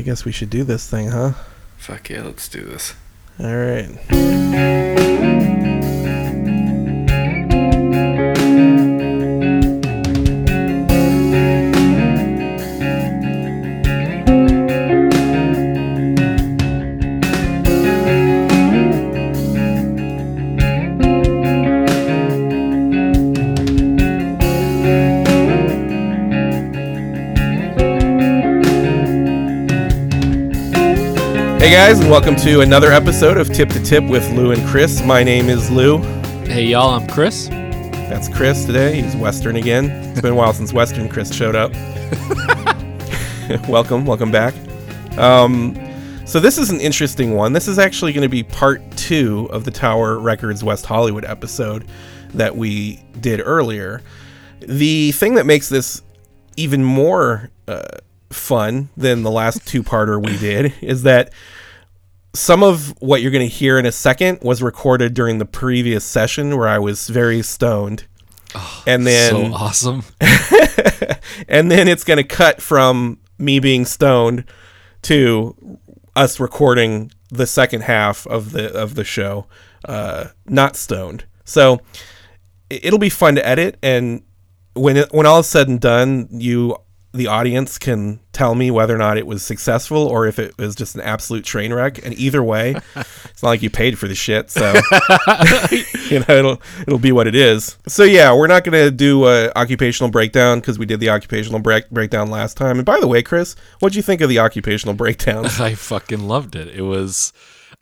I guess we should do this thing, huh? Fuck yeah, let's do this. All right. Guys, and welcome to another episode of Tip to Tip with Lou and Chris. My name is Lou. Hey y'all, I'm Chris. That's Chris today. He's Western again. It's been a while since Western Chris showed up. welcome, welcome back. Um, so this is an interesting one. This is actually going to be part two of the Tower Records West Hollywood episode that we did earlier. The thing that makes this even more uh, fun than the last two-parter we did is that some of what you're going to hear in a second was recorded during the previous session where I was very stoned. and then So awesome. and then it's going to cut from me being stoned to us recording the second half of the of the show uh not stoned. So it- it'll be fun to edit and when it, when all is said and done, you the audience can tell me whether or not it was successful or if it was just an absolute train wreck. And either way, it's not like you paid for the shit, so you know it'll it'll be what it is. So yeah, we're not gonna do a occupational breakdown because we did the occupational break, breakdown last time. And by the way, Chris, what'd you think of the occupational breakdown? I fucking loved it. It was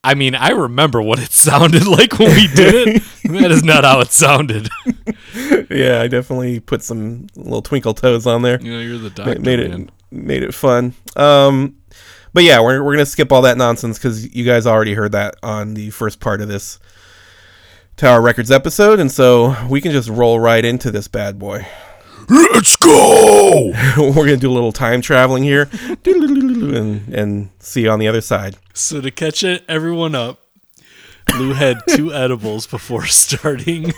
I mean, I remember what it sounded like when we did it. that is not how it sounded. yeah, I definitely put some little twinkle toes on there. You know, you're the doctor. made it man. made it fun. Um, but yeah, we're we're gonna skip all that nonsense because you guys already heard that on the first part of this Tower Records episode, and so we can just roll right into this bad boy. Let's go. we're gonna do a little time traveling here, and and see you on the other side. So to catch it, everyone up, Lou had two edibles before starting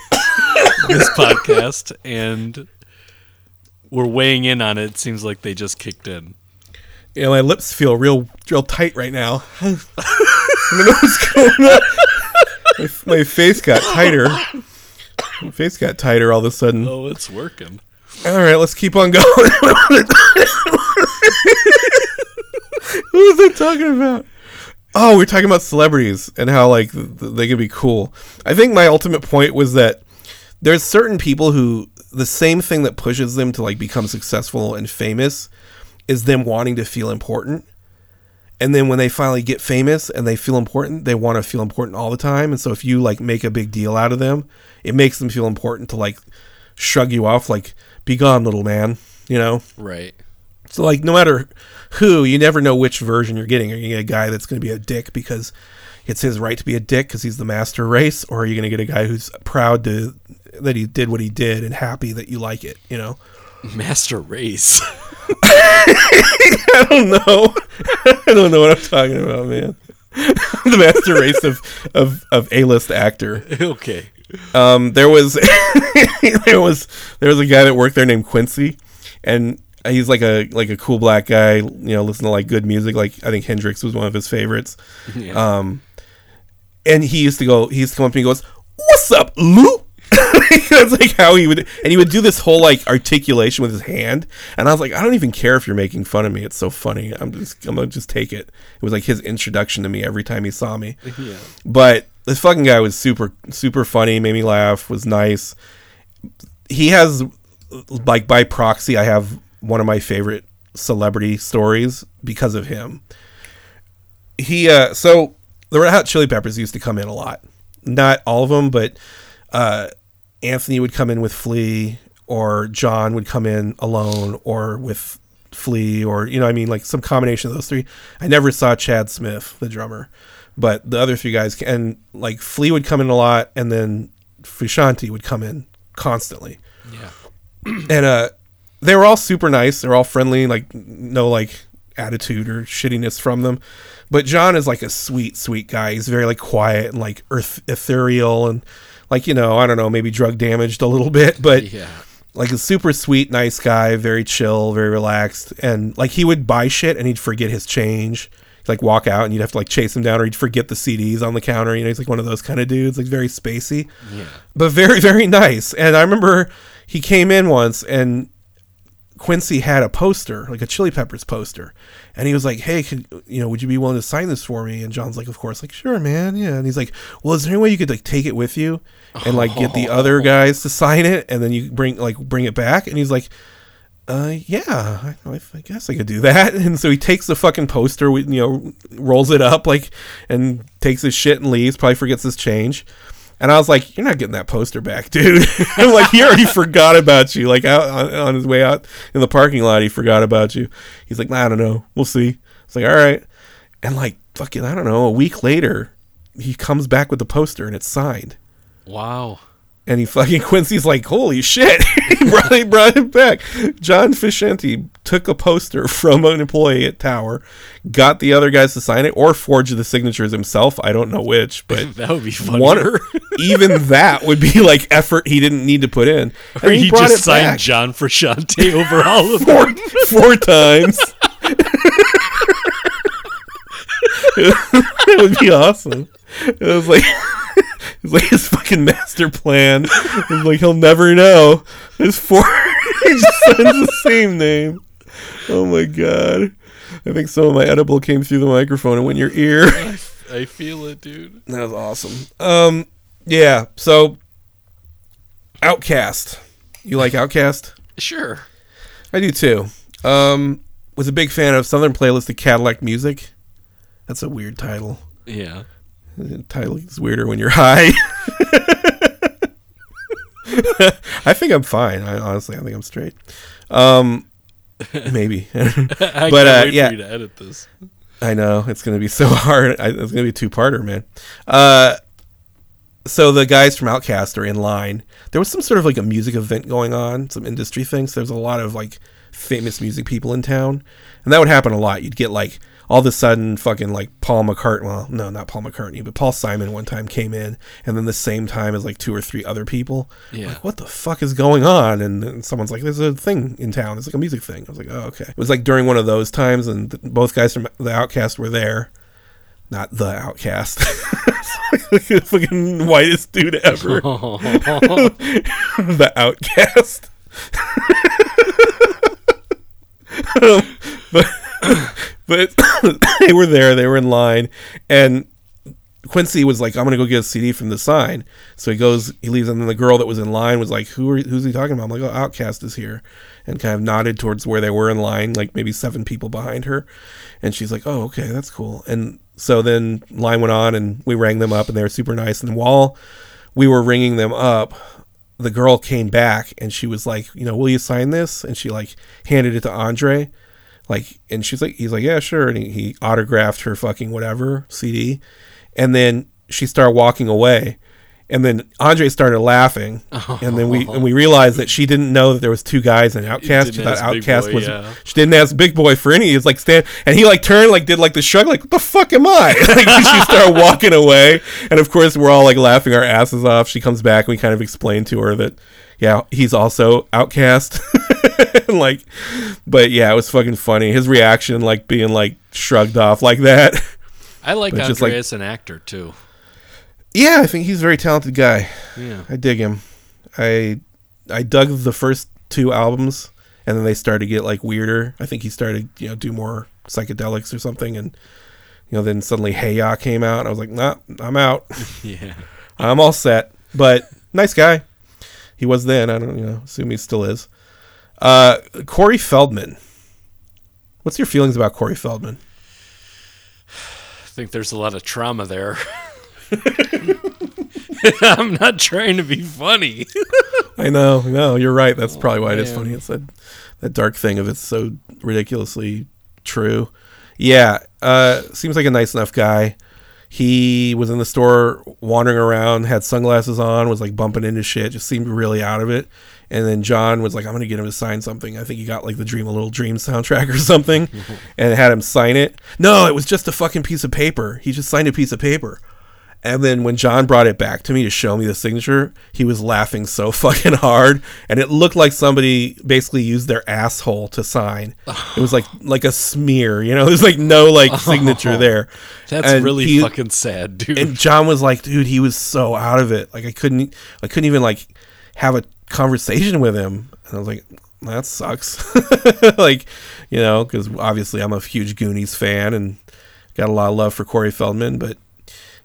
this podcast, and we're weighing in on it. It seems like they just kicked in. Yeah, my lips feel real real tight right now. I don't know what's going on. My, my face got tighter. My face got tighter all of a sudden. Oh, it's working. All right, let's keep on going. what was I talking about? Oh, we're talking about celebrities and how like th- th- they can be cool. I think my ultimate point was that there's certain people who the same thing that pushes them to like become successful and famous is them wanting to feel important. And then when they finally get famous and they feel important, they want to feel important all the time. And so if you like make a big deal out of them, it makes them feel important to like shrug you off like be gone little man, you know? Right. So like no matter who, you never know which version you're getting. Are you gonna get a guy that's gonna be a dick because it's his right to be a dick because he's the master race, or are you gonna get a guy who's proud to that he did what he did and happy that you like it? You know? Master race. I don't know. I don't know what I'm talking about, man. the master race of of, of A list actor. okay. Um, there was there was there was a guy that worked there named Quincy, and he's like a like a cool black guy. You know, listen to like good music. Like I think Hendrix was one of his favorites. Yeah. Um, and he used to go. He used to come up and goes, "What's up, Lou?" That's like how he would, and he would do this whole like articulation with his hand, and I was like, I don't even care if you're making fun of me. It's so funny. I'm just, I'm gonna just take it. It was like his introduction to me every time he saw me. yeah. But this fucking guy was super, super funny. Made me laugh. Was nice. He has, like by proxy, I have one of my favorite celebrity stories because of him. He, uh, so the Red Hot Chili Peppers used to come in a lot. Not all of them, but uh, Anthony would come in with Flea, or John would come in alone, or with Flea, or you know, I mean, like some combination of those three. I never saw Chad Smith, the drummer, but the other three guys, and like Flea would come in a lot, and then Frusciante would come in constantly Yeah. and uh they were all super nice they're all friendly like no like attitude or shittiness from them but john is like a sweet sweet guy he's very like quiet and like earth ethereal and like you know i don't know maybe drug damaged a little bit but Yeah. like a super sweet, nice guy, very chill, very relaxed, and like he would buy shit and he'd forget his change. Like walk out and you'd have to like chase him down, or he'd forget the CDs on the counter. You know, he's like one of those kind of dudes, like very spacey, Yeah. but very very nice. And I remember he came in once and Quincy had a poster, like a Chili Peppers poster, and he was like, "Hey, could, you know, would you be willing to sign this for me?" And John's like, "Of course." Like, "Sure, man, yeah." And he's like, "Well, is there any way you could like take it with you and like get the other guys to sign it, and then you bring like bring it back?" And he's like, "Uh, yeah, I, I guess I could do that." And so he takes the fucking poster, you know, rolls it up like, and takes his shit and leaves. Probably forgets his change. And I was like, "You're not getting that poster back, dude." I'm like, "He already forgot about you." Like out on, on his way out in the parking lot, he forgot about you. He's like, "I don't know. We'll see." It's like, "All right." And like, fucking, I don't know. A week later, he comes back with the poster and it's signed. Wow. And he fucking Quincy's like, holy shit! he brought he brought it back. John Frusciante took a poster from an employee at Tower, got the other guys to sign it, or forged the signatures himself. I don't know which, but That would be funnier. one even that would be like effort he didn't need to put in. or And he, brought just signed back John Frusciante over all of them. four, four times. it would be awesome. It was like it was like his fucking master plan. It was like he'll never know. His four just signs the same name. Oh my god. I think some of my edible came through the microphone and went in your ear. I feel it, dude. That was awesome. Um yeah, so OutKast. You like OutKast? Sure. I do too. Um, was a big fan of Southernplayalisticadillacmuzik. That's a weird title. Yeah. The title is weirder when you're high. I think I'm fine. I honestly, I think I'm straight. Um, maybe. I But, can't uh, wait yeah. for you to edit this. I know it's gonna be so hard. I, it's gonna be a two-parter, man. Uh, so the guys from OutKast are in line. There was some sort of like a music event going on, some industry things. There's a lot of like famous music people in town, and that would happen a lot. You'd get like all of a sudden fucking like Paul McCartney. Well, no, not Paul McCartney, but Paul Simon one time came in, and then the same time as like two or three other people. Yeah. Like, what the fuck is going on? And then someone's like, "There's a thing in town. It's like a music thing." I was like, "Oh, okay." It was like during one of those times, and th- both guys from the OutKast were there. Not the OutKast. the fucking whitest dude ever. the OutKast. Um, but but they were there. They were in line, and Quincy was like, "I'm gonna go get a CD from the sign." So he goes, he leaves, and then the girl that was in line was like, "Who are who's he talking about?" I'm like, "Oh, OutKast is here," and kind of nodded towards where they were in line, like maybe seven people behind her, and she's like, "Oh, okay, that's cool." And so then line went on, and we rang them up, and they were super nice. And while we were ringing them up, the girl came back, and she was like, "You know, will you sign this?" And she like handed it to Andre like and she's like he's like yeah sure. And he, he autographed her fucking whatever cd and then she started walking away. And then andre started laughing. And then we and we realized that she didn't know that there was two guys in OutKast she thought OutKast Boy, was yeah. she didn't ask Big Boi for any. Was like stand and he like turned like did like the shrug like what the fuck am i? Like she started walking away. And of course we're all like laughing our asses off. She comes back and we kind of explain to her that yeah he's also OutKast. Like but yeah it was fucking funny. His reaction like being like shrugged off like that. I like But just like- Andre as an actor too. yeah i think he's a very talented guy. Yeah. i dig him. I i dug the first two albums and then they started to get like weirder. I think he started you know do more psychedelics or something and you know then suddenly hey ya came out and i was like nah i'm out. Yeah. i'm all set. But nice guy he was then i don't you know assume he still is uh corey feldman what's your feelings about corey feldman I think there's a lot of trauma there. I'm not trying to be funny. I know, no, you're right. That's probably why it is funny. It's that that dark thing of it's so ridiculously true. Yeah, uh, seems like a nice enough guy. He was in the store wandering around, had sunglasses on, was like bumping into shit, just seemed really out of it. And then John was like, "I'm gonna get him to sign something." I think he got like the Dream a Little Dream soundtrack or something, and had him sign it. No, it was just a fucking piece of paper. He just signed a piece of paper, And then when John brought it back to me to show me the signature, he was laughing so fucking hard, and it looked like somebody basically used their asshole to sign. It was like like a smear, you know. There's like no like signature there. That's And really he- fucking sad, dude. And John was like, dude, he was so out of it. Like I couldn't, I couldn't even like have a conversation with him. And I was like, that sucks. like, you know, because obviously I'm a huge Goonies fan and got a lot of love for Corey Feldman, but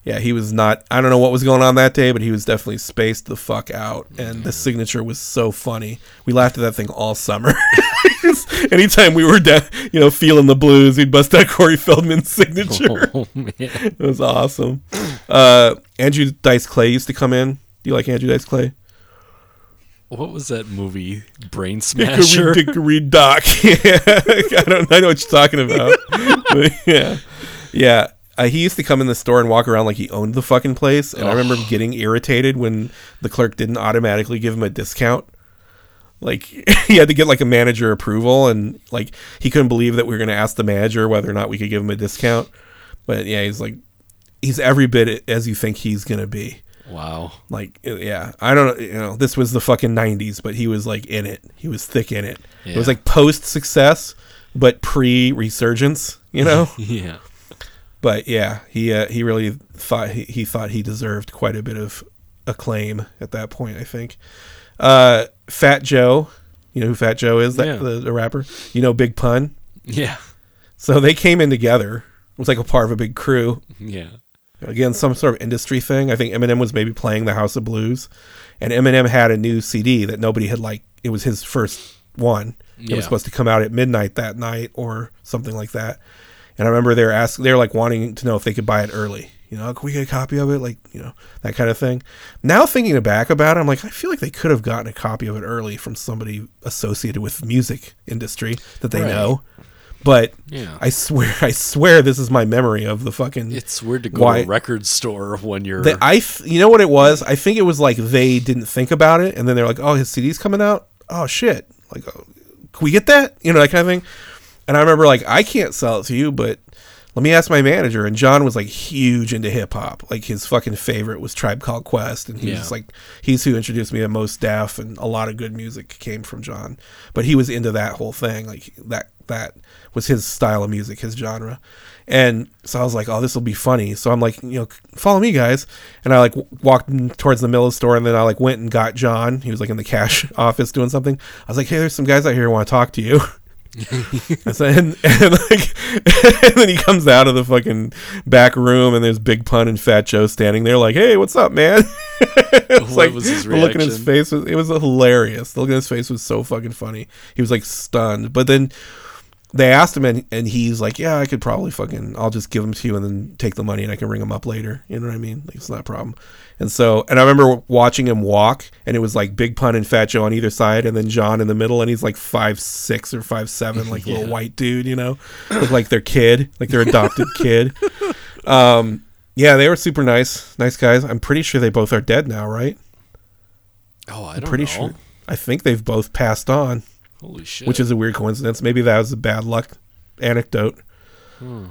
yeah, he was not. I don't know what was going on that day, but he was definitely spaced the fuck out. And the signature was so funny. We laughed at that thing all summer. Anytime we were down, you know, feeling the blues, we'd bust out Corey Feldman's signature. oh man. It was awesome. Uh, Andrew Dice Clay used to come in. Do you like Andrew Dice Clay? What was that movie? Brain Smasher. Dickory Doc. Yeah, I don't. I know what you're talking about. But yeah, yeah. Uh, he used to come in the store and walk around like he owned the fucking place, and I remember getting irritated when the clerk didn't automatically give him a discount. Like he had to get like a manager approval, and like he couldn't believe that we were going to ask the manager whether or not we could give him a discount. But yeah, he's like, he's every bit as you think he's going to be. Wow. Like, uh, yeah, I don't know. You know, this was the fucking '90s, but he was like in it. He was thick in it. It was like post success, but pre resurgence. You know. Yeah. But yeah, he uh, he really thought he, he thought he deserved quite a bit of acclaim at that point. I think. Uh, Fat Joe, you know who Fat Joe is? That Yeah. the, the rapper. You know Big Pun. Yeah. So they came in together. It was like a part of a big crew. Yeah. again some sort of industry thing. I think Eminem was maybe playing the House of Blues, and Eminem had a new CD that nobody had like. It was his first one. It Yeah. was supposed to come out at midnight that night or something like that. And I remember they were asking, they were like wanting to know if they could buy it early. You know, can we get a copy of it? Like, you know, that kind of thing. Now thinking back about it, I'm like, I feel like they could have gotten a copy of it early from somebody associated with the music industry that they Right. know. But Yeah. I swear, I swear, this is my memory of the fucking. It's weird to go Why- to a record store when you're. They, I, th- you know what it was? I think it was like they didn't think about it, and then they're like, "Oh, his CD's coming out. Oh shit! Like, oh, can we get that? You know, that kind of thing." And I remember like, I can't sell it to you, but let me ask my manager. And John was like huge into hip hop. Like his fucking favorite was Tribe Called Quest, and he Yeah. was like, he's who introduced me to Mos Def, and a lot of good music came from John. But he was into that whole thing. Like that that was his style of music, his genre. And so I was like, oh, this will be funny. So I'm like, you know, follow me, guys. And I like walked towards the middle of the store, and then I like went and got John. He was like in the cash office doing something. I was like, hey, there's some guys out here who want to talk to you. and, so, and, and like, and then he comes out of the fucking back room, and there's Big Pun and Fat Joe standing there, like, "Hey, what's up, man?" What was his the look in his face was it was hilarious. The look in his face was so fucking funny. He was like stunned, but then they asked him, and, and he's like, "Yeah, I could probably fucking, I'll just give them to you, and then take the money, and I can ring them up later." You know what I mean? Like, it's not a problem. And so, and I remember watching him walk, and it was like Big Pun and Fat Joe on either side, and then John in the middle, and he's like five six or five seven, like little white dude, you know, like their kid, like their adopted kid. Um, yeah, they were super nice, nice guys. I'm pretty sure they both are dead now, right? oh, I don't pretty know. sure. I think they've both passed on, Holy shit. which is a weird coincidence. Maybe that was a bad luck anecdote. Hmm.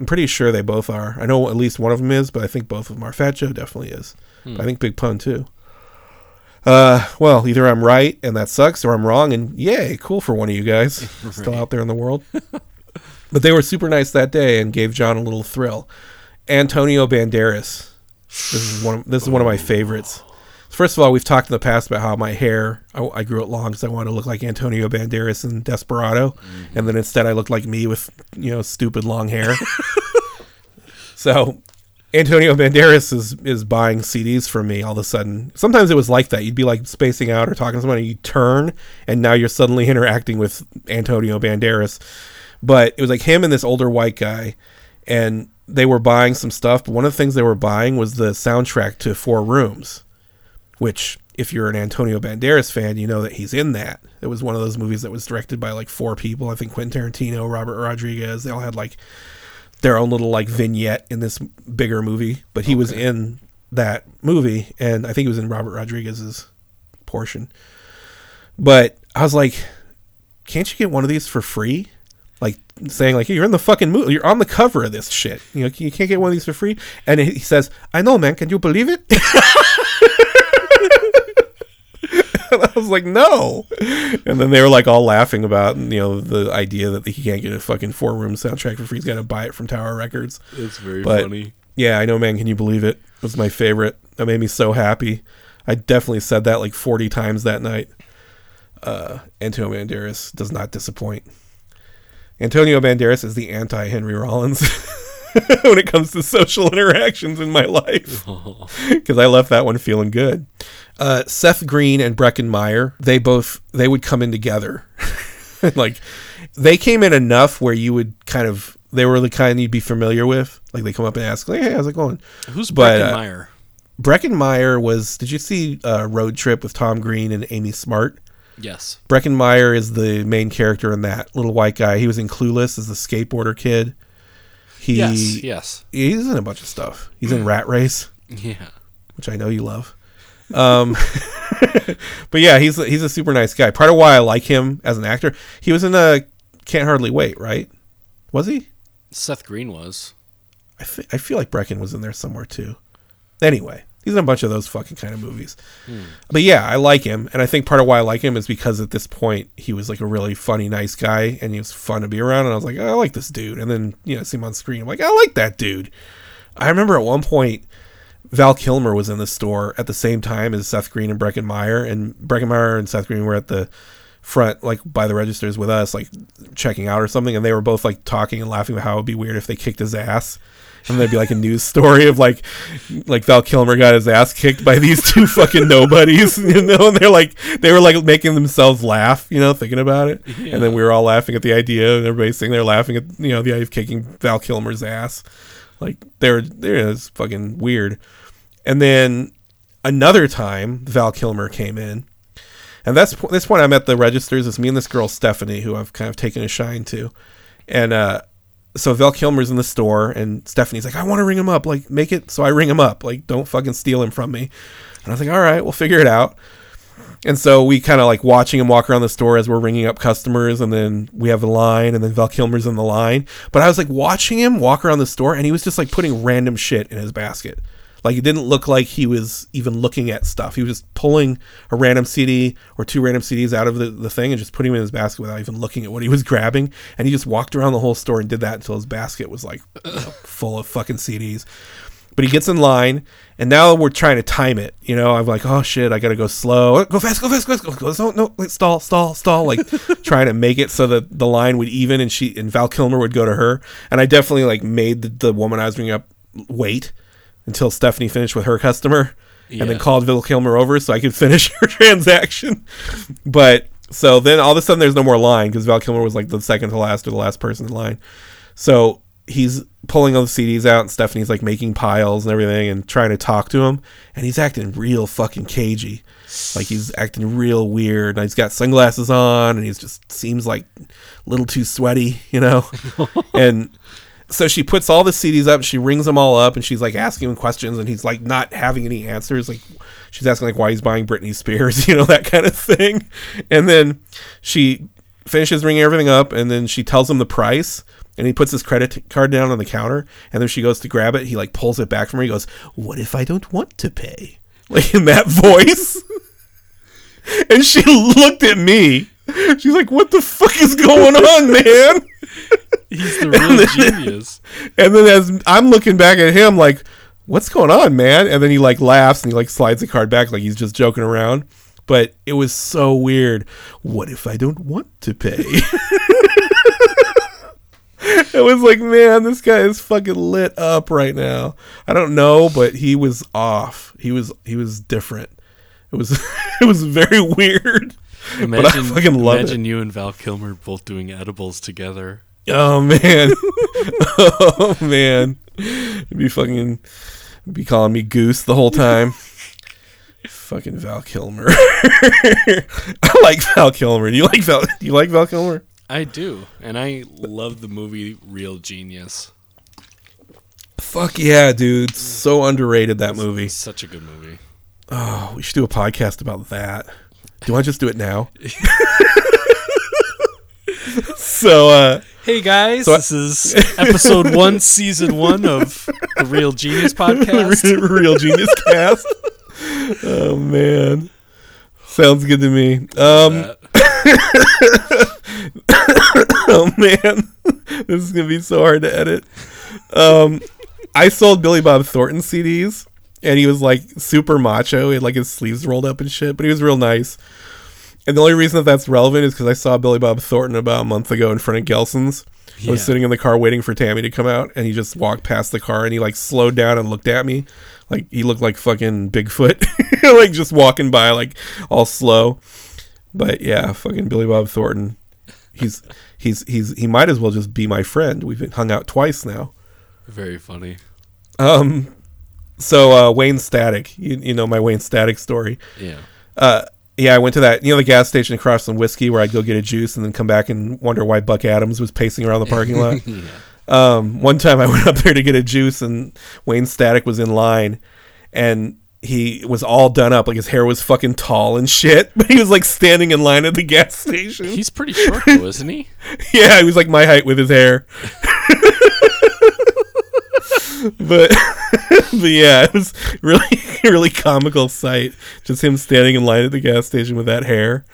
I'm pretty sure they both are. I know at least one of them is, but I think both of them are. Fat Joe definitely is. Hmm. I think Big Pun too. Uh, well, either I'm right and that sucks, or I'm wrong, and yay, cool for one of you guys still out there in the world. but they were super nice that day and gave John a little thrill. Antonio Banderas. This is one. Of, this is one of my favorites. First of all, we've talked in the past about how my hair, I, I grew it long because I wanted to look like Antonio Banderas in Desperado, mm-hmm. and then instead I looked like me with you know stupid long hair. so Antonio Banderas is is buying CDs from me all of a sudden. Sometimes it was like that. You'd be like spacing out or talking to somebody, you turn, and now you're suddenly interacting with Antonio Banderas. But it was like him and this older white guy, and they were buying some stuff. But one of the things they were buying was the soundtrack to Four Rooms, which if you're an Antonio Banderas fan, you know that he's in that. It was one of those movies that was directed by like four people. I think Quentin Tarantino, Robert Rodriguez. They all had like their own little like vignette in this bigger movie, but he was in that movie, and I think he was in Robert Rodriguez's portion. But I was like, can't you get one of these for free? like saying like, hey, "You're in the fucking movie. You're on the cover of this shit. You know, you can't get one of these for free." And he says, "I know, man. Can you believe it?" And I was like, "No." And then they were like all laughing about you know the idea that he can't get a fucking four room soundtrack for free. He's got to buy it from Tower Records. It's very But- funny. Yeah, I know, man. Can you believe it? It was my favorite. That made me so happy. I definitely said that like 40 times that night. Uh, Antonio Banderas does not disappoint. Antonio Banderas is the anti Henry Rollins when it comes to social interactions in my life because I left that one feeling good. Uh, Seth Green and Breckin Meyer, they both they would come in together. like they came in enough where you would kind of they were the kind you'd be familiar with. Like they come up and ask, like, "Hey, how's it going?" Who's But, Breckin uh, Meyer? Breckin Meyer was. Did you see uh, Road Trip with Tom Green and Amy Smart? Yes. Breckin Meyer is the main character in that little white guy. He was in Clueless as the skateboarder kid. He Yes. Yes. he's in a bunch of stuff. He's in Rat Race, Yeah. which I know you love. Um, but yeah, he's he's a super nice guy. Part of why I like him as an actor, he was in a Can't Hardly Wait, right? Was he? Seth Green was. I I feel like Breckin was in there somewhere too. Anyway, he's in a bunch of those fucking kind of movies. But yeah, I like him, and I think part of why I like him is because at this point he was like a really funny, nice guy, and he was fun to be around. And I was like, oh, I like this dude. And then you know, see him on screen, I'm like, I like that dude. I remember at one point. Val Kilmer was in the store at the same time as Seth Green and Breckin Meyer, and Breckin Meyer and Seth Green were at the front, like by the registers with us, like checking out or something, and they were both like talking and laughing about how it would be weird if they kicked his ass. And there'd be like a news story of like, like Val Kilmer got his ass kicked by these two fucking nobodies, you know. And they're like, they were like making themselves laugh, you know, thinking about it. And then we were all laughing at the idea, and everybody's sitting there laughing at you know the idea of kicking Val Kilmer's ass. Like they're they're it's fucking weird. And then another time, Val Kilmer came in, and that's this point I'm at the registers. It's me and this girl Stephanie, who I've kind of taken a shine to, and uh, so Val Kilmer's in the store, and Stephanie's like, "I want to ring him up, like make it." So I ring him up, like, "Don't fucking steal him from me." And I was like, "All right, we'll figure it out." And so we kind of like watching him walk around the store as we're ringing up customers, and then we have a line, and then Val Kilmer's in the line. But I was like watching him walk around the store, and he was just like putting random shit in his basket. Like it didn't look like he was even looking at stuff. He was just pulling a random CD or two random CDs out of the, the thing and just putting them in his basket without even looking at what he was grabbing. And he just walked around the whole store and did that until his basket was like you know, full of fucking CDs. But he gets in line, and now we're trying to time it. You know, I'm like, oh shit, I gotta go slow, go fast, go fast, go fast, go, go no, no, wait, stall, stall, stall. Like trying to make it so that the line would even, and she and Val Kilmer would go to her. And I definitely like made the, the woman I was bringing up wait until Stephanie finished with her customer, and then called Val Kilmer over so I could finish her transaction. But so then all of a sudden there's no more line because Val Kilmer was like the second to last or the last person in line. So he's pulling all the CDs out, and Stephanie's like making piles and everything and trying to talk to him, and he's acting real fucking cagey. Like he's acting real weird. And he's got sunglasses on, and he's just seems like a little too sweaty, you know. and so she puts all the CDs up, she rings them all up, and she's like asking him questions, and he's like not having any answers. Like she's asking like why he's buying Britney Spears, you know, that kind of thing. And then she finishes ringing everything up, and then she tells him the price, and he puts his credit card down on the counter, and then she goes to grab it. He like pulls it back from her. He goes, "What if I don't want to pay?" Like in that voice. and she looked at me. She's like, "What the fuck is going on, man?" He's the real genius. And then as I'm looking back at him, like, what's going on, man? And then he like laughs and he like slides the card back like he's just joking around. But it was so weird. What if I don't want to pay? it was like, man, this guy is fucking lit up right now. I don't know, but he was off. He was he was different. It was it was very weird. Imagine, fucking love imagine you and Val Kilmer both doing edibles together. Oh man. oh man. You'd Be fucking be calling me goose the whole time. fucking Val Kilmer. I like Val Kilmer. Do you like Val do you like Val Kilmer? I do, and I love the movie Real Genius. Fuck yeah, dude. So underrated that movie. Such a good movie. Oh, we should do a podcast about that. Do you want to just do it now? so uh Hey guys, So I- this is episode one, season one of the Real Genius podcast. real genius cast. Oh man. Sounds good to me. Um oh man. this is gonna be so hard to edit. Um I sold Billy Bob Thornton CDs and he was like super macho. He had like his sleeves rolled up and shit, but he was real nice. And the only reason that that's relevant is because I saw Billy Bob Thornton about a month ago in front of Gelson's. I was sitting in the car waiting for Tammy to come out, and he just walked past the car and he like slowed down and looked at me, like he looked like fucking Bigfoot, like just walking by like all slow. But yeah, fucking Billy Bob Thornton. He's he's he's he might as well just be my friend. We've been hung out twice now. Very funny. Um, so uh, Wayne Static, you, you know my Wayne Static story. Yeah. Uh, yeah, I went to that you know the gas station across from whiskey where I'd go get a juice and then come back and wonder why Buck Adams was pacing around the parking lot. Yeah. Um, one time I went up there to get a juice and Wayne Static was in line and he was all done up like his hair was fucking tall and shit, but he was like standing in line at the gas station. He's pretty short though, isn't he? Yeah, he was like my height with his hair. But but yeah, it was really really comical sight. Just him standing in line at the gas station with that hair.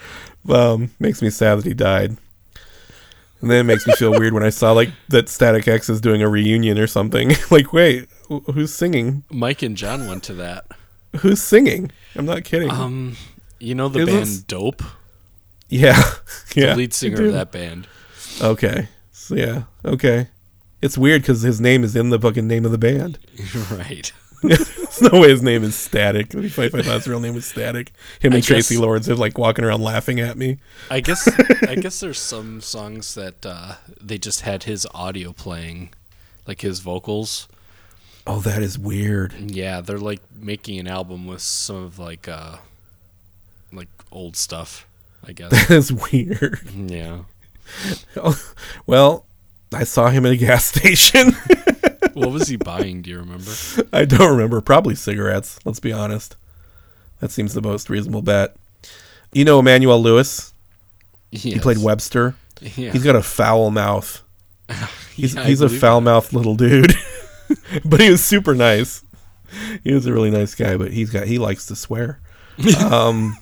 Um, makes me sad that he died. And then it makes me feel weird when I saw like that Static X is doing a reunion or something. like, wait, wh- who's singing? Mike and John went to that. Who's singing? I'm not kidding. Um, you know the Is band this- Dope, yeah, the yeah. lead singer of that band. Okay, so yeah, okay. It's weird because his name is in the fucking name of the band. right. There's no way his name is Static. Funny if I thought his real name was Static. Him I and Tracy guess- Lawrence are like walking around laughing at me. I guess I guess there's some songs that uh, they just had his audio playing, like his vocals. Oh, that is weird. Yeah, they're like making an album with some of like uh like old stuff, I guess. That is weird. yeah. Well, I saw him at a gas station. What was he buying, do you remember? I don't remember. Probably cigarettes. Let's be honest. That seems the most reasonable bet. You know Emmanuel Lewis? He played Webster. Yeah. He's got a foul mouth. He's Yeah, he's a foul mouthed little dude, but he was super nice. He was a really nice guy, but he's got he likes to swear. um,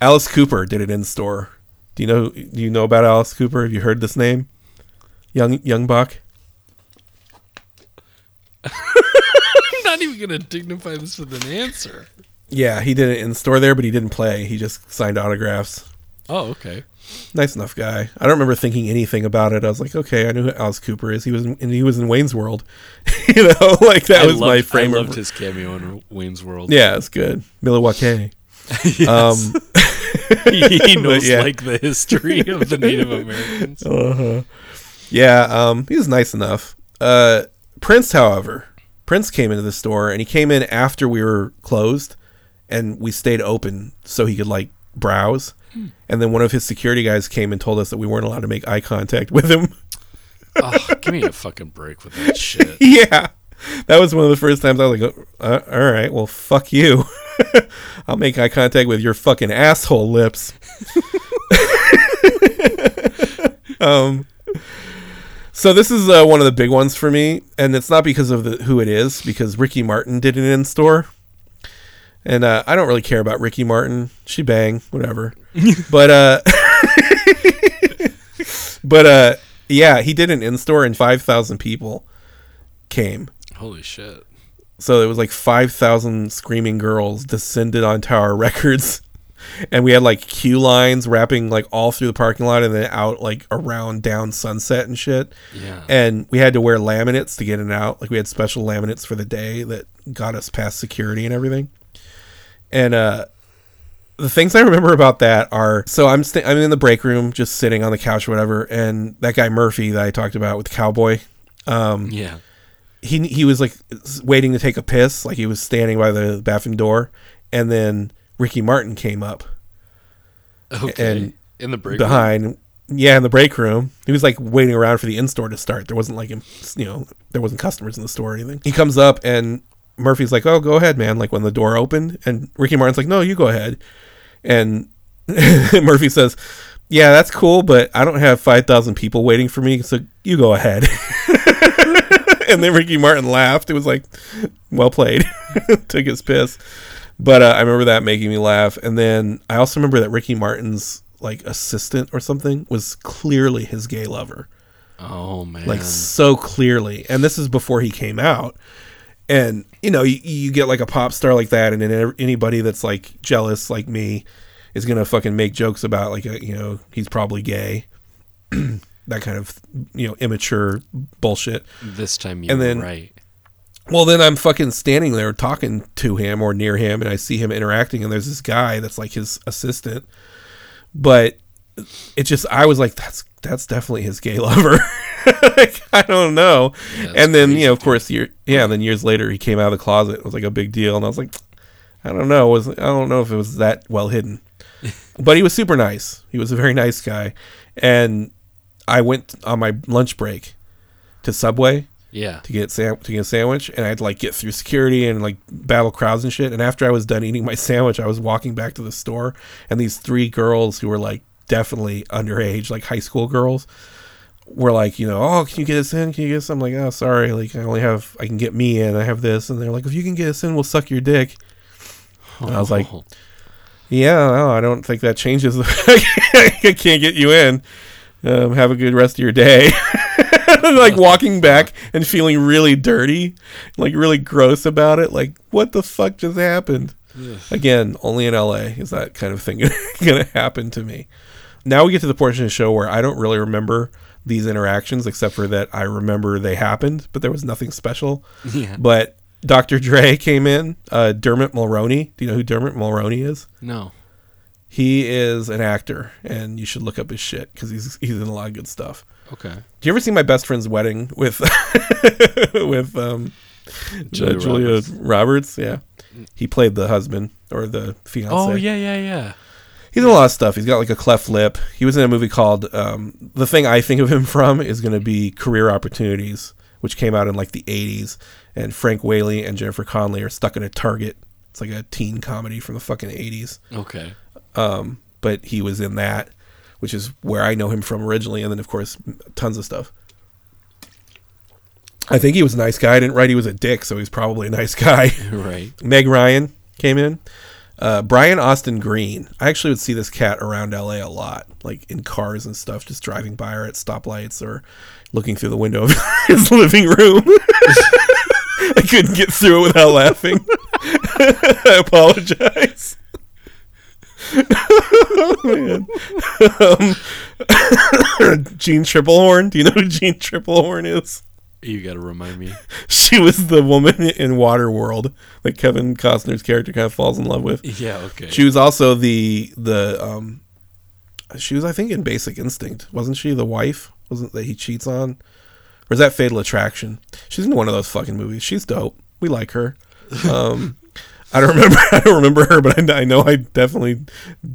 Alice Cooper did it in store. Do you know? Do you know about Alice Cooper? Have you heard this name? Young Young Buck. I'm not even gonna dignify this with an answer. Yeah, he did it in the store there, but he didn't play. He just signed autographs. Oh, okay. Nice enough guy. I don't remember thinking anything about it. I was like, okay, I knew who Alice Cooper is. He was in, and he was in Wayne's World. you know, like that I was loved, my frame I of his cameo in Wayne's World. Yeah, it's good. Milwaukee. Yes. Um, he knows yeah. like the history of the Native Americans. uh-huh. Yeah, um, he was nice enough. Uh, Prince, however, Prince came into the store and he came in after we were closed, and we stayed open so he could like browse. And then one of his security guys came and told us that we weren't allowed to make eye contact with him. Oh, give me a fucking break with that shit. yeah, that was one of the first times I was like, uh, "All right, well, fuck you. I'll make eye contact with your fucking asshole lips." um, so this is uh, one of the big ones for me, and it's not because of the who it is, because Ricky Martin did it in store, and uh, I don't really care about Ricky Martin. She bang, whatever. but uh, but uh, yeah, he did an in store, and five thousand people came. Holy shit. So it was like 5,000 screaming girls descended on Tower Records. And we had like queue lines wrapping like all through the parking lot and then out like around down Sunset and shit. Yeah. And we had to wear laminates to get in and out. Like we had special laminates for the day that got us past security and everything. And uh the things I remember about that are so I'm sta- I'm in the break room just sitting on the couch or whatever and that guy Murphy that I talked about with the cowboy um yeah. he he was like waiting to take a piss, like he was standing by the bathroom door, and then Ricky Martin came up Okay. and in the break room? behind. Yeah, in the break room, he was like waiting around for the in store to start. There wasn't like him, you know, there wasn't customers in the store or anything. He comes up and Murphy's like, "Oh, go ahead, man." Like when the door opened, and Ricky Martin's like, "No, you go ahead." And Murphy says, yeah, that's cool, but I don't have 5,000 people waiting for me, so you go ahead. and then Ricky Martin laughed. It was like, well played. Took his piss. But uh, I remember that making me laugh. And then I also remember that Ricky Martin's like assistant or something was clearly his gay lover. Oh man. Like so clearly. And this is before he came out. And you know, you, you get like a pop star like that and then anybody that's like jealous like me is going to fucking make jokes about like uh, you know, he's probably gay. that kind of you know immature bullshit. this time you and then- right. Well, then I'm fucking standing there talking to him or near him, and I see him interacting, and there's this guy that's like his assistant. But it just, I was like, that's that's definitely his gay lover. like, I don't know. that's and then crazy, you know, of course, year, yeah. And then years later, he came out of the closet. It was like a big deal, and I was like, I don't know. Was I don't know if it was that well hidden, but he was super nice. He was a very nice guy, and I went on my lunch break to Subway Yeah. to get sam- to get a sandwich, and I'd like get through security and like battle crowds and shit. And after I was done eating my sandwich, I was walking back to the store, and these three girls who were like definitely underage, like high school girls, were like, you know, oh, can you get us in? Can you get us? I'm like, oh, sorry, like I only have I can get me in. I have this, and they're like, if you can get us in, we'll suck your dick. And I was like, Oh, Yeah, no, I don't think that changes. I can't get you in. Um, have a good rest of your day. like walking back and feeling really dirty, like really gross about it. Like, what the fuck just happened? Again, only in LA is that kind of thing going to happen to me. Now we get to the portion of the show where I don't really remember these interactions except for that I remember they happened, but there was nothing special. yeah. But Dr. Dre came in. Uh, Dermot Mulroney. Do you know who Dermot Mulroney is? No. He is an actor, and you should look up his shit because he's he's in a lot of good stuff. Okay. Do you ever see my best friend's wedding with with um, Julia Julia, Julia Roberts. Roberts. Yeah, he played the husband or the fiance. Oh yeah, yeah, yeah. he's in a lot of stuff. He's got like a cleft lip. He was in a movie called um, the thing I think of him from is going to be Career Opportunities, which came out in like the '80s, and Frank Whaley and Jennifer Connelly are stuck in a Target. It's like a teen comedy from the fucking '80s. Okay. Um, but he was in that, which is where I know him from originally, and then of course tons of stuff. I think he was a nice guy. I didn't write he was a dick, so he's probably a nice guy. Right. Meg Ryan came in. Uh, Brian Austin Green. I actually would see this cat around LA a lot, like in cars and stuff, just driving by or at stoplights or looking through the window of his living room. I couldn't get through it without laughing. I apologize. oh, man. Um, Jeanne Tripplehorn. Do you know who Jeanne Tripplehorn is? You got to remind me. She was the woman in Waterworld that Kevin Costner's character kind of falls in love with. Yeah. Okay. She was also the the um she was I think in Basic Instinct. Wasn't she the wife? Wasn't that he cheats on? Or is that Fatal Attraction? She's in one of those fucking movies. She's dope. We like her. Um I don't remember I don't remember her, but I, I know I definitely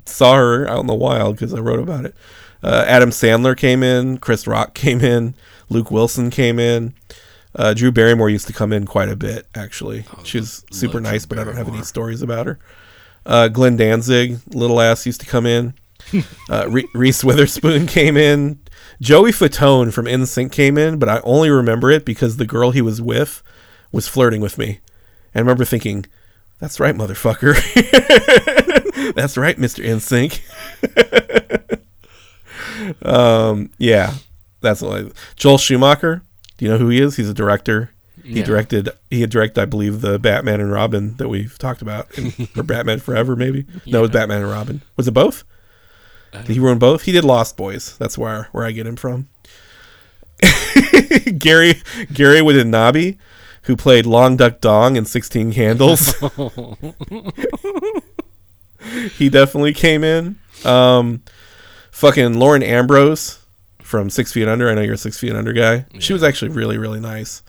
saw her out in the wild because I wrote about it. Uh, Adam Sandler came in, Chris Rock came in, Luke Wilson came in. Uh, Drew Barrymore used to come in quite a bit, actually. she was super nice, but I don't have any stories about her. Uh, Glenn Danzig, little ass, used to come in. Uh, Re- Reese Witherspoon came in. Joey Fatone from NSYNC came in, but I only remember it because the girl he was with was flirting with me. And I remember thinking, that's right, motherfucker. that's right, Mr. NSYNC. um, yeah, that's what I, Joel Schumacher. Do you know who he is? He's a director. He Yeah. directed. He had directed, I believe, the Batman and Robin that we've talked about, in, or Batman Forever, maybe. No, it was Batman and Robin. Was it both? Did he ruin both? He did Lost Boys. That's where where I get him from. Gary Gary Watanabe, who played Long Duk Dong in Sixteen Candles. he definitely came in. Um, fucking Lauren Ambrose from Six Feet Under. I know you're a Six Feet Under guy. She was actually really really nice.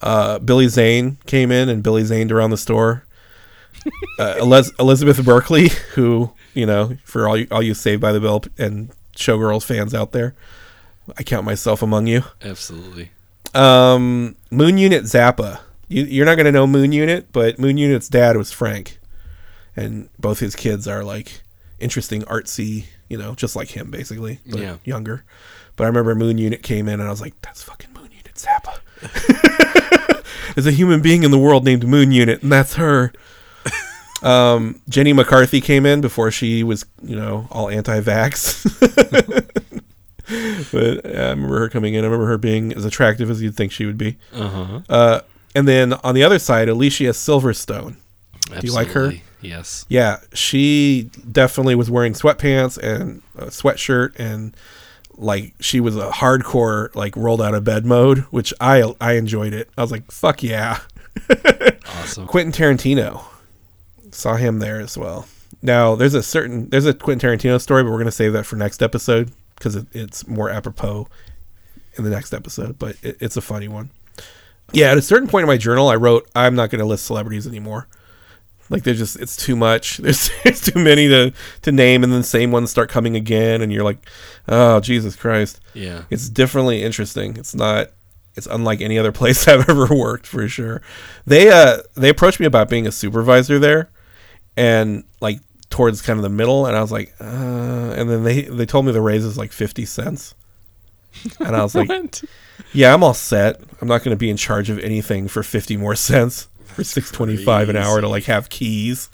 Uh, Billy Zane came in and Billy Zaned around the store. Uh, Eliz- Elizabeth Berkley, who you know, for all you, all you Saved by the Bell and Showgirls fans out there, I count myself among you. Absolutely. Um, Moon Unit Zappa. You, you're not gonna know Moon Unit, but Moon Unit's dad was Frank, and both his kids are like interesting, artsy, you know, just like him basically, but Yeah. younger. But I remember Moon Unit came in and I was like, that's fucking Moon Unit Zappa. There's a human being in the world named Moon Unit, and that's her. Um, Jenny McCarthy came in before she was, you know, all anti-vax. but yeah, I remember her coming in. I remember her being as attractive as you'd think she would be. Uh-huh. Uh, and then on the other side, Alicia Silverstone. Do you like her? Yes. Yeah, she definitely was wearing sweatpants and a sweatshirt and like she was a hardcore like rolled out of bed mode, which I I enjoyed it. I was like, "Fuck yeah." Awesome. Quentin Tarantino. Saw him there as well. Now, there's a certain there's a Quentin Tarantino story, but we're going to save that for next episode because it, it's more apropos in the next episode, but it, it's a funny one. Yeah, at a certain point in my journal, I wrote, "I'm not going to list celebrities anymore." Like there's just it's too much. There's, there's too many to to name, and then the same ones start coming again, and you're like, "Oh Jesus Christ!" Yeah. It's definitely interesting. It's not. It's unlike any other place I've ever worked for sure. They uh they approached me about being a supervisor there, and like towards kind of the middle, and I was like, uh, and then they they told me the raise is like fifty cents, and I was like, yeah, I'm all set. I'm not going to be in charge of anything for 50 more cents for 625 an hour to like have keys.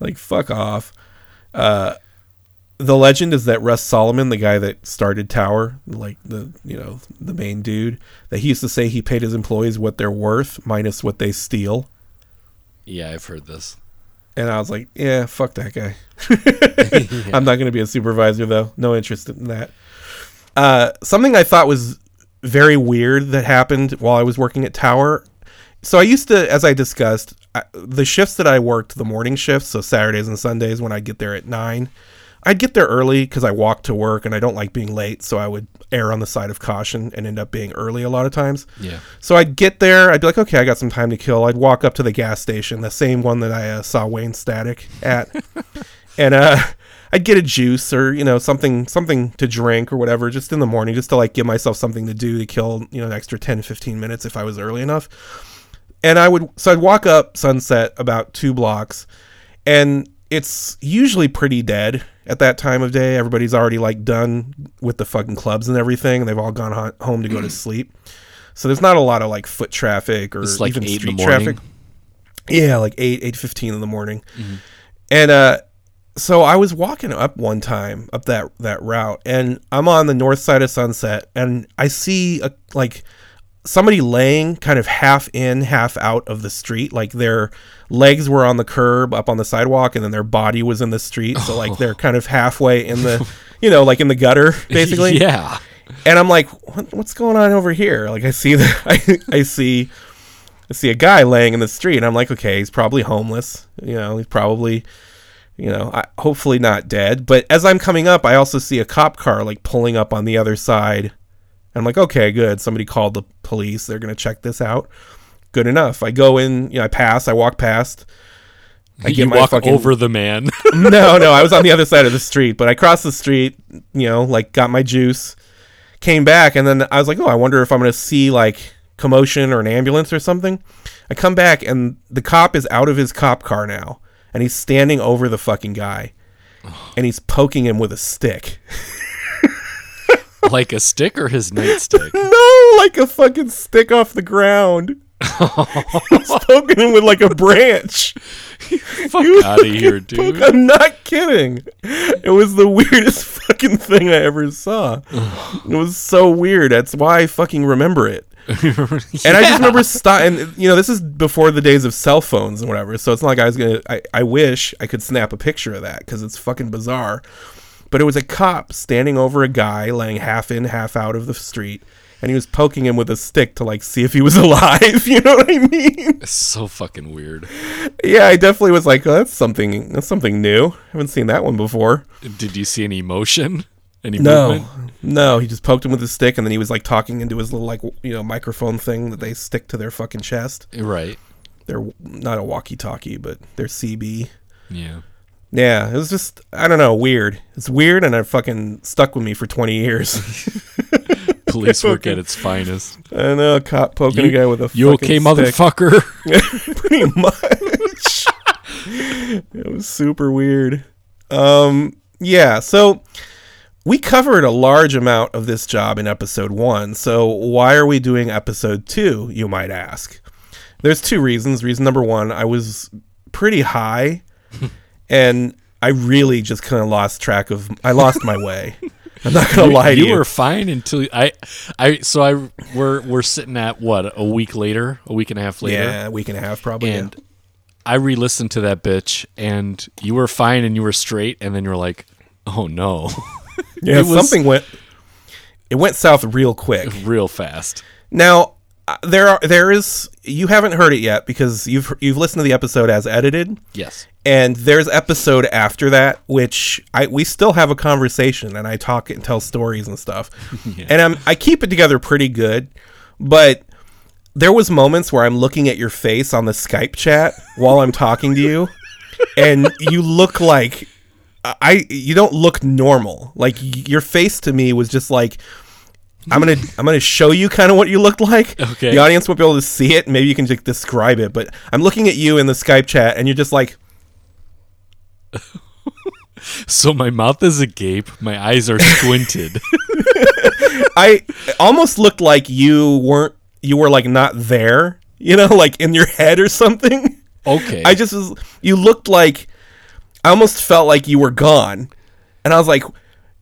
Like fuck off. Uh the legend is that Russ Solomon, the guy that started Tower, like the you know, the main dude, that he used to say he paid his employees what they're worth minus what they steal. Yeah, I've heard this. And I was like, yeah, fuck that guy. I'm not going to be a supervisor though. No interest in that. Uh, something I thought was very weird that happened while I was working at Tower. So I used to, as I discussed, I, the shifts that I worked, the morning shifts, so Saturdays and Sundays when I get there at nine, I'd get there early because I walk to work and I don't like being late. So I would err on the side of caution and end up being early a lot of times. Yeah. So I'd get there. I'd be like, okay, I got some time to kill. I'd walk up to the gas station, the same one that I uh, saw Wayne Static at, and uh, I'd get a juice or you know something something to drink or whatever, just in the morning, just to like give myself something to do to kill you know an extra 10, 15 minutes if I was early enough. And I would so I'd walk up Sunset about two blocks, and it's usually pretty dead at that time of day. Everybody's already like done with the fucking clubs and everything, and they've all gone ho- home to go to sleep. So there's not a lot of like foot traffic or It's like even street the traffic. Yeah, like eight eight fifteen in the morning, and uh, so I was walking up one time up that that route, and I'm on the north side of Sunset, and I see a like somebody laying kind of half in, half out of the street. Like their legs were on the curb up on the sidewalk, and then their body was in the street. So like they're kind of halfway in the, you know, like in the gutter, basically yeah. and I'm like, what, what's going on over here? Like I see the, I, I see, I see a guy laying in the street, and I'm like, okay, he's probably homeless. You know, he's probably, you know, I, hopefully not dead. But as I'm coming up, I also see a cop car like pulling up on the other side. And I'm like, okay, good. Somebody called the police. They're gonna check this out. Good enough. I go in, you know, I pass. I walk past. I you walk over the man. no, no, I was on the other side of the street, but I crossed the street, you know, like got my juice, came back, and then I was like, oh, I wonder if I'm going to see like commotion or an ambulance or something. I come back, and the cop is out of his cop car now, and he's standing over the fucking guy, and he's poking him with a stick. like a stick or his nightstick? no, like a fucking stick off the ground. poking him with like a branch. Fuck out of here, dude. I'm not kidding. It was the weirdest fucking thing I ever saw. it was so weird. That's why I fucking remember it. And I just remember stop. And you know, this is before the days of cell phones and whatever. So it's not like I was gonna. I, I wish I could snap a picture of that because it's fucking bizarre. But it was a cop standing over a guy laying half in, half out of the street, and he was poking him with a stick to like see if he was alive. You know what I mean? It's so fucking weird. Yeah, I definitely was like, oh, that's something. That's something new. I haven't seen that one before. Did you see any motion? Any No, movement? no. He just poked him with his stick, and then he was like talking into his little like you know microphone thing that they stick to their fucking chest. Right. They're not a walkie-talkie, but they're CB. Yeah. Yeah, it was just I don't know, weird. It's weird, and it fucking stuck with me for twenty years. Police work at its finest. I know, a cop poking You- a guy with a You okay, stick. motherfucker? Pretty much. it was super weird. Um, Yeah, so we covered a large amount of this job in episode one. So why are we doing episode two, you might ask? There's two reasons. Reason number one, I was pretty high and I really just kind of lost track of, I lost my way. I'm not gonna lie to you you. were fine until I, I. So I we're we're sitting at what a week later, a week and a half later, yeah, a week and a half probably. yeah. and I re-listened to that bitch, and you were fine and you were straight, and then you were like, "Oh no," Yeah, was- something went. It went south real quick. real fast. Now Uh, there are there is you haven't heard it yet because you've you've listened to the episode as edited, Yes. and there's episode after that which I we still have a conversation and I talk and tell stories and stuff, and I'm I keep it together pretty good, but there was moments where I'm looking at your face on the Skype chat while I'm talking to you, and you look like I you don't look normal. Like your face to me was just like I'm gonna I'm gonna show you kind of what you looked like. Okay. The audience won't be able to see it. Maybe you can just describe it. But I'm looking at you in the Skype chat, and you're just like, So my mouth is agape, my eyes are squinted. I almost looked like you weren't you were like not there. You know, like in your head or something. Okay. I just was. You looked like. I almost felt like you were gone, and I was like,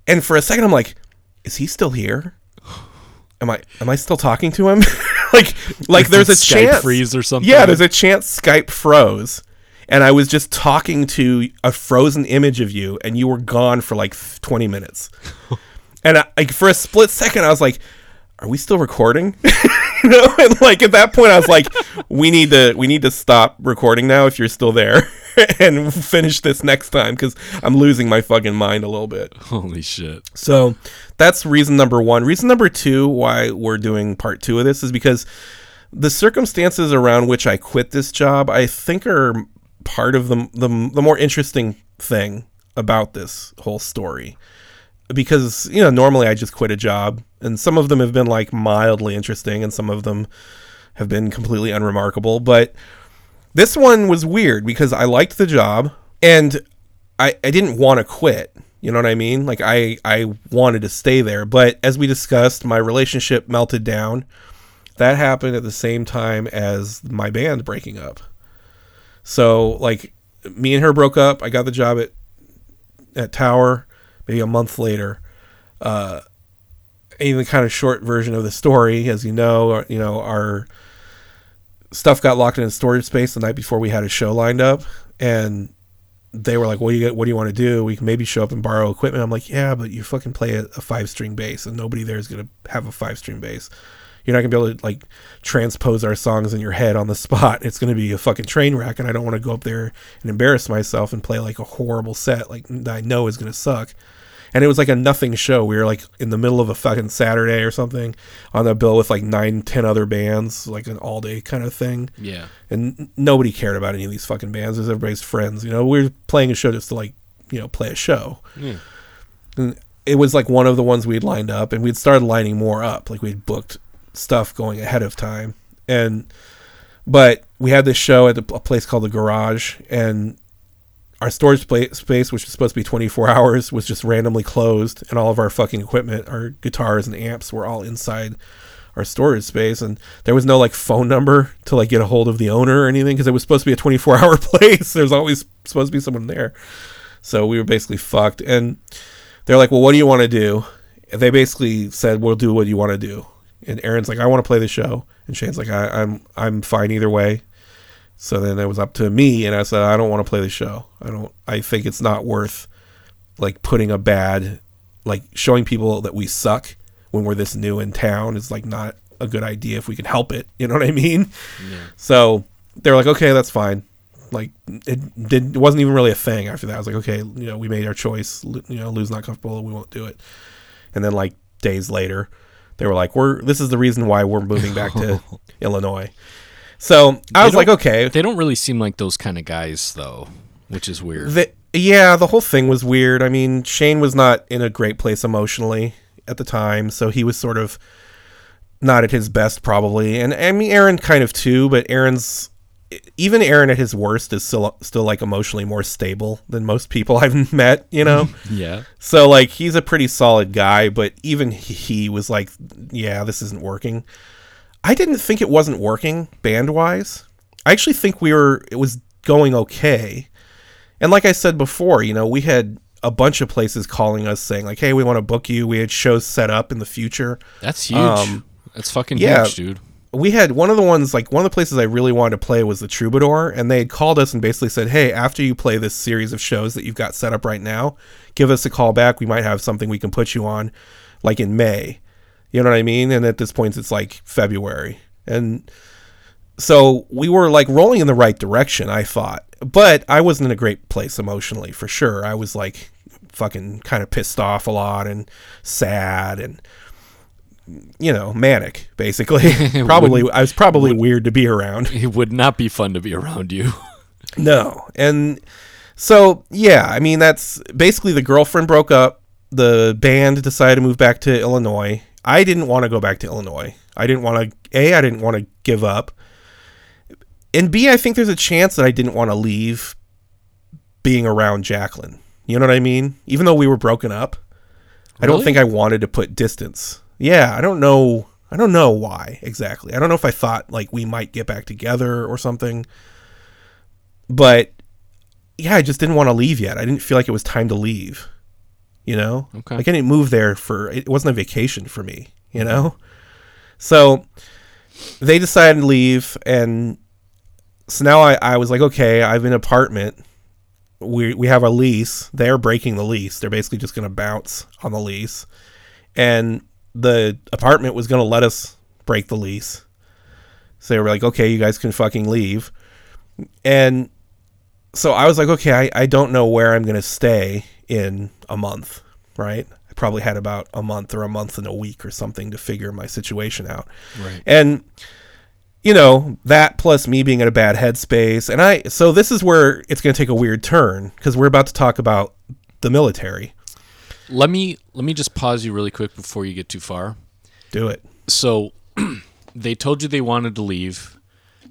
and for a second I'm like, is he still here? Am I am I still talking to him? like like there's a Skype chance freeze or something. Yeah, there's a chance Skype froze, and I was just talking to a frozen image of you, and you were gone for like 20 minutes. and I, like for a split second, I was like, "Are we still recording?" you know, and like at that point, I was like, "We need to we need to stop recording now if you're still there." and finish this next time because I'm losing my fucking mind a little bit. Holy shit. So that's reason number one. Reason number two why we're doing part two of this is because the circumstances around which I quit this job, I think, are part of the the, the more interesting thing about this whole story. Because you know, normally I just quit a job, and some of them have been like mildly interesting, and some of them have been completely unremarkable. But this one was weird because I liked the job and I, I didn't want to quit. You know what I mean? Like I, I wanted to stay there. But as we discussed, my relationship melted down. That happened at the same time as my band breaking up. So like me and her broke up. I got the job at at Tower maybe a month later. Uh the kind of short version of the story, as you know, you know, our stuff got locked in storage space the night before we had a show lined up and they were like what do you what do you want to do? We can maybe show up and borrow equipment. I'm like yeah but you fucking play a, a five string bass and nobody there is to have a five string bass. You're not to be able to like transpose our songs in your head on the spot. It's to be a fucking train wreck and i don't want to go up there and embarrass myself and play like a horrible set like that i know is to suck and it was like a nothing show. We were like in the middle of a fucking Saturday or something on a bill with like nine, ten other bands, like an all day kind of thing. Yeah. And nobody cared about any of these fucking bands. It was everybody's friends. You know, we were playing a show just to like, you know, play a show. Yeah. And it was like one of the ones we'd lined up and we'd started lining more up. Like we'd booked stuff going ahead of time. And, but we had this show at a place called the Garage and our storage space, which was supposed to be 24 hours, was just randomly closed, and all of our fucking equipment, our guitars and amps, were all inside our storage space, and there was no like phone number to like get a hold of the owner or anything because it was supposed to be a 24 hour place. There's always supposed to be someone there, so we were basically fucked. And they're like, "Well, what do you want to do?" And they basically said, "We'll do what you want to do." And Aaron's like, "I want to play the show," and Shane's like, I, "I'm I'm fine either way." So then it was up to me, and I said, I don't want to play the show. I don't. I think it's not worth like putting a bad, like showing people that we suck when we're this new in town is like not a good idea if we can help it. You know what I mean? So they're like, okay, that's fine. Like it did. It wasn't even really a thing after that. I was like, okay, you know, we made our choice. Lo- You know, lose not comfortable. We won't do it. And then like days later, they were like, we're. This is the reason why we're moving back to Illinois. So I was like, okay, They don't really seem like those kind of guys, though, which is weird. The, yeah, the whole thing was weird. I mean, Shane was not in a great place emotionally at the time, so he was sort of not at his best, probably. And I mean, Aaron kind of too, but Aaron's even Aaron at his worst is still still like emotionally more stable than most people I've met, you know. Yeah. So like he's a pretty solid guy, but even he was like, yeah, this isn't working. I didn't think it wasn't working band wise. I actually think we were it was going okay. And like I said before, you know, we had a bunch of places calling us saying like, "Hey, we want to book you." We had shows set up in the future. That's huge. Um, That's fucking yeah. huge, dude. we had one of the ones like one of the places I really wanted to play was the Troubadour, and they had called us and basically said, "Hey, after you play this series of shows that you've got set up right now, give us a call back. We might have something we can put you on, like in May." You know what I mean? And at this point, it's like February, and so we were like rolling in the right direction. I thought, but I wasn't in a great place emotionally for sure. I was like fucking kind of pissed off a lot and sad and you know, manic, basically. probably, I was probably weird to be around. It would not be fun to be around you. No. And so, yeah, I mean, that's basically the girlfriend broke up. The band decided to move back to Illinois. I didn't want to go back to Illinois. I didn't want to, A, I didn't want to give up. And B, I think there's a chance that I didn't want to leave being around Jacqueline. You know what I mean? Even though we were broken up, I don't think I wanted to put distance. Yeah, I don't know. I don't know why exactly. I don't know if I thought like we might get back together or something. But yeah, I just didn't want to leave yet. I didn't feel like it was time to leave. You know? Okay. Like I didn't move there for it wasn't a vacation for me, you know? So they decided to leave and so now I, I was like, okay, I have an apartment. We we have a lease. They're breaking the lease. They're basically just gonna bounce on the lease. And the apartment was gonna let us break the lease. So they were like, okay, you guys can fucking leave. And so I was like, okay, I, I don't know where I'm going to stay in a month, right? I probably had about a month or a month and a week or something to figure my situation out. Right. And, you know, that plus me being in a bad headspace. And I, so this is where it's going to take a weird turn because we're about to talk about the military. Let me let me just pause you really quick before you get too far. Do it. So they told you they wanted to leave.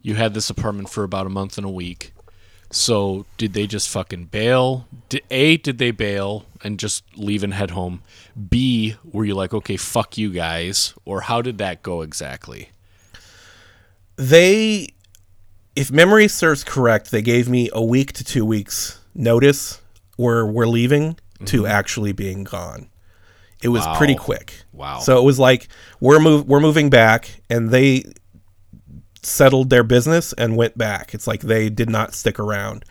You had this apartment for about a month and a week. So did they just fucking bail? Did, a did they bail and just leave and head home? B were you like okay fuck you guys or how did that go exactly? they if memory serves correct they gave me a week to two weeks notice where we're leaving to mm-hmm. actually being gone it was Wow. pretty quick Wow. so it was like we're move we're moving back and they settled their business and went back. It's like they did not stick around.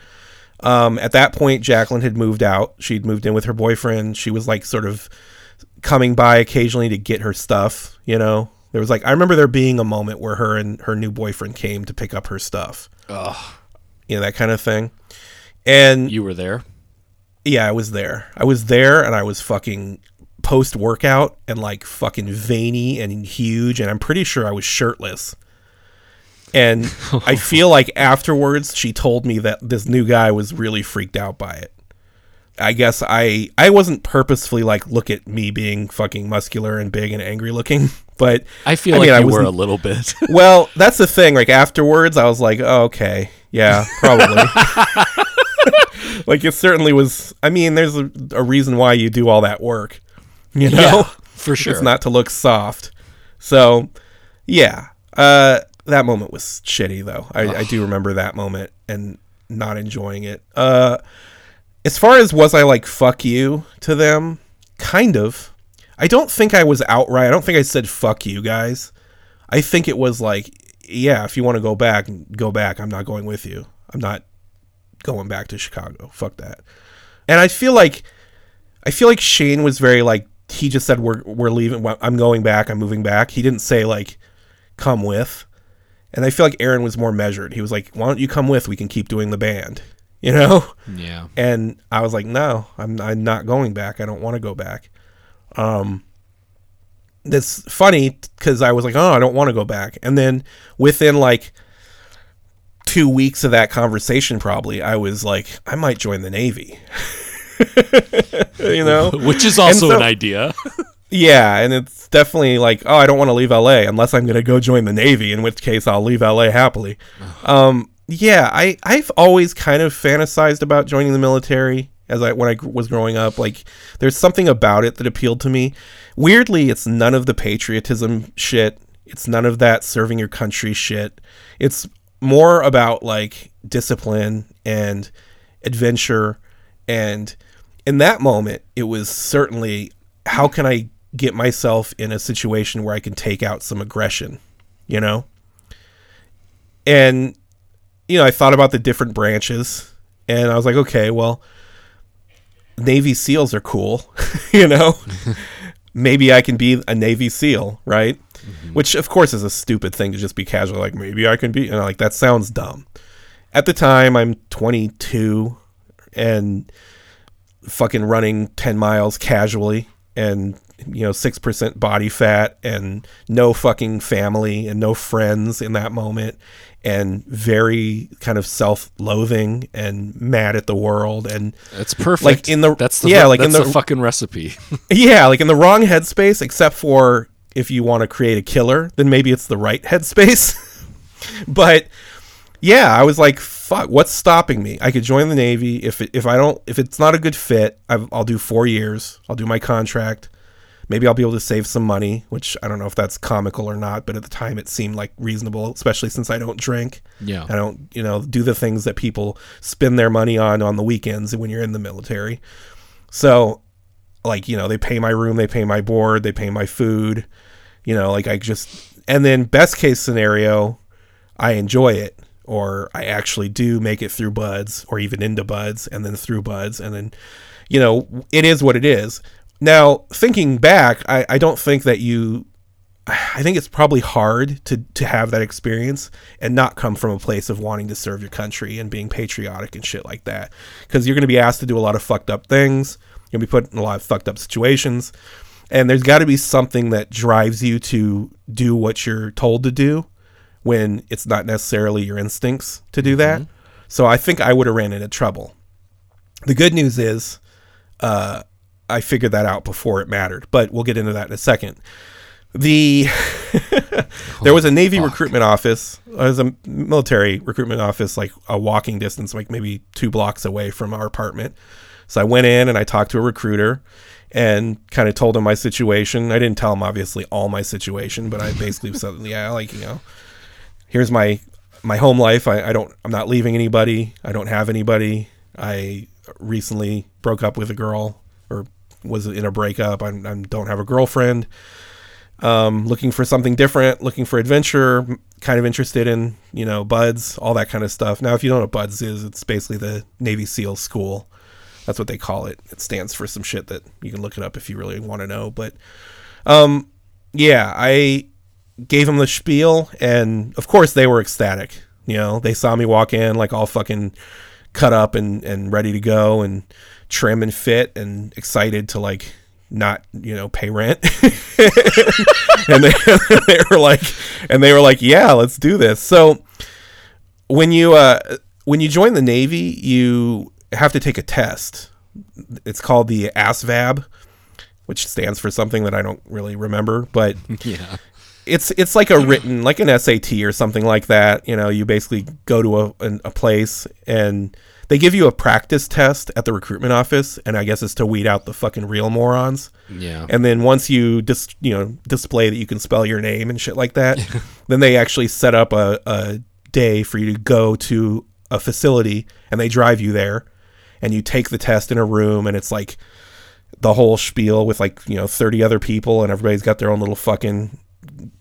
Um, at that point jacqueline had moved out. She'd moved in with her boyfriend. She was like sort of coming by occasionally to get her stuff you know? There was like i remember there being a moment where her and her new boyfriend came to pick up her stuff. Ugh, you know that kind of thing. And you were there. yeah i was there. I was there and i was fucking post workout and like fucking veiny and huge and i'm pretty sure i was shirtless and i feel like afterwards she told me that this new guy was really freaked out by it i guess i i wasn't purposefully like look at me being fucking muscular and big and angry looking but I feel I like mean, I were a little bit. well, that's the thing. Like afterwards, I was like, oh, okay, yeah, probably. like it certainly was. I mean, there's a, a reason why you do all that work, you know. Yeah, for sure. It's not to look soft. So, yeah, uh, that moment was shitty though. I, I do remember that moment and not enjoying it. Uh, as far as was I like fuck you to them, kind of. I don't think I was outright. I don't think I said fuck you guys. I think it was like, yeah, if you want to go back, go back. I'm not going with you. I'm not going back to Chicago. Fuck that. And I feel like I feel like Shane was very like he just said we're we're leaving. I'm going back. I'm moving back. He didn't say like come with. And I feel like Aaron was more measured. He was like, "Why don't you come with? We can keep doing the band." You know? yeah. And I was like, "No, I'm I'm not going back. I don't want to go back." Um that's funny cuz I was like, "Oh, I don't want to go back." And then within like 2 weeks of that conversation probably, I was like, "I might join the Navy." you know? Which is also so- an idea. Yeah, and it's definitely like, oh, I don't want to leave LA unless I'm going to go join the Navy, in which case I'll leave LA happily. Um, yeah, I I've always kind of fantasized about joining the military as I when I was growing up. Like, there's something about it that appealed to me. Weirdly, it's none of the patriotism shit. It's none of that serving your country shit. It's more about like discipline and adventure. And in that moment, it was certainly how can I get myself in a situation where I can take out some aggression, you know? And you know, I thought about the different branches and I was like, okay, well, Navy SEALs are cool, you know? maybe I can be a Navy SEAL, right? Mm-hmm. Which, of course, is a stupid thing to just be casual, like, maybe I can be, you know, like, that sounds dumb. At the time, I'm 22 and fucking running 10 miles casually and, you know, 6% body fat and no fucking family and no friends in that moment and very kind of self-loathing and mad at the world and That's perfect. Like, in the- that's the yeah, like, in the- the fucking recipe. yeah, like in the wrong headspace, except for if you want to create a killer, then maybe it's the right headspace. but yeah, I was like, fuck, what's stopping me? I could join the Navy if it, if I don't if it's not a good fit, I've, I'll do four years. I'll do my contract. Maybe I'll be able to save some money, which I don't know if that's comical or not, but at the time it seemed like reasonable, especially since I don't drink. yeah. I don't, you know, do the things that people spend their money on on the weekends when you're in the military. So, like, you know, they pay my room, they pay my board, they pay my food. You know, like I just, and then best case scenario, I enjoy it, or I actually do make it through BUD/S, or even into BUD/S, and then through BUD/S, and then, you know, it is what it is. Now, thinking back, I, I don't think that you I think it's probably hard to to have that experience and not come from a place of wanting to serve your country and being patriotic and shit like that. Because you're going to be asked to do a lot of fucked up things. You're going to be put in a lot of fucked up situations, and there's got to be something that drives you to do what you're told to do when it's not necessarily your instincts to do that. So I think I would have ran into trouble. The good news is, uh, I figured that out before it mattered, but we'll get into that in a second. The there was a Navy recruitment office. Uh, there was a military recruitment office, like a walking distance, like maybe two blocks away from our apartment. So I went in and I talked to a recruiter and kind of told him my situation. I didn't tell him obviously all my situation, but I basically said, yeah, like you know, here's my my home life. I, I don't I'm not leaving anybody. I don't have anybody. I recently broke up with a girl was in a breakup. I, I don't have a girlfriend. Um, looking for something different, looking for adventure, kind of interested in, you know, BUD/S, all that kind of stuff. Now, if you don't know what BUD/S is, it's basically the Navy SEAL school. That's what they call it. It stands for some shit that you can look it up if you really want to know. But, um, yeah, I gave them the spiel, and of course they were ecstatic. You know, they saw me walk in like all fucking cut up and and ready to go and trim and fit and excited to like not you know pay rent and they, they were like and they were like yeah let's do this so when you uh when you join the navy you have to take a test it's called the ASVAB which stands for something that i don't really remember but Yeah. it's it's like a written like an SAT or something like that. You know, you basically go to a an, a place and they give you a practice test at the recruitment office, and I guess it's to weed out the fucking real morons. Yeah. And then once you dis you know display that you can spell your name and shit like that, then they actually set up a, a day for you to go to a facility and they drive you there, and you take the test in a room, and it's like the whole spiel with like you know 30 other people and everybody's got their own little fucking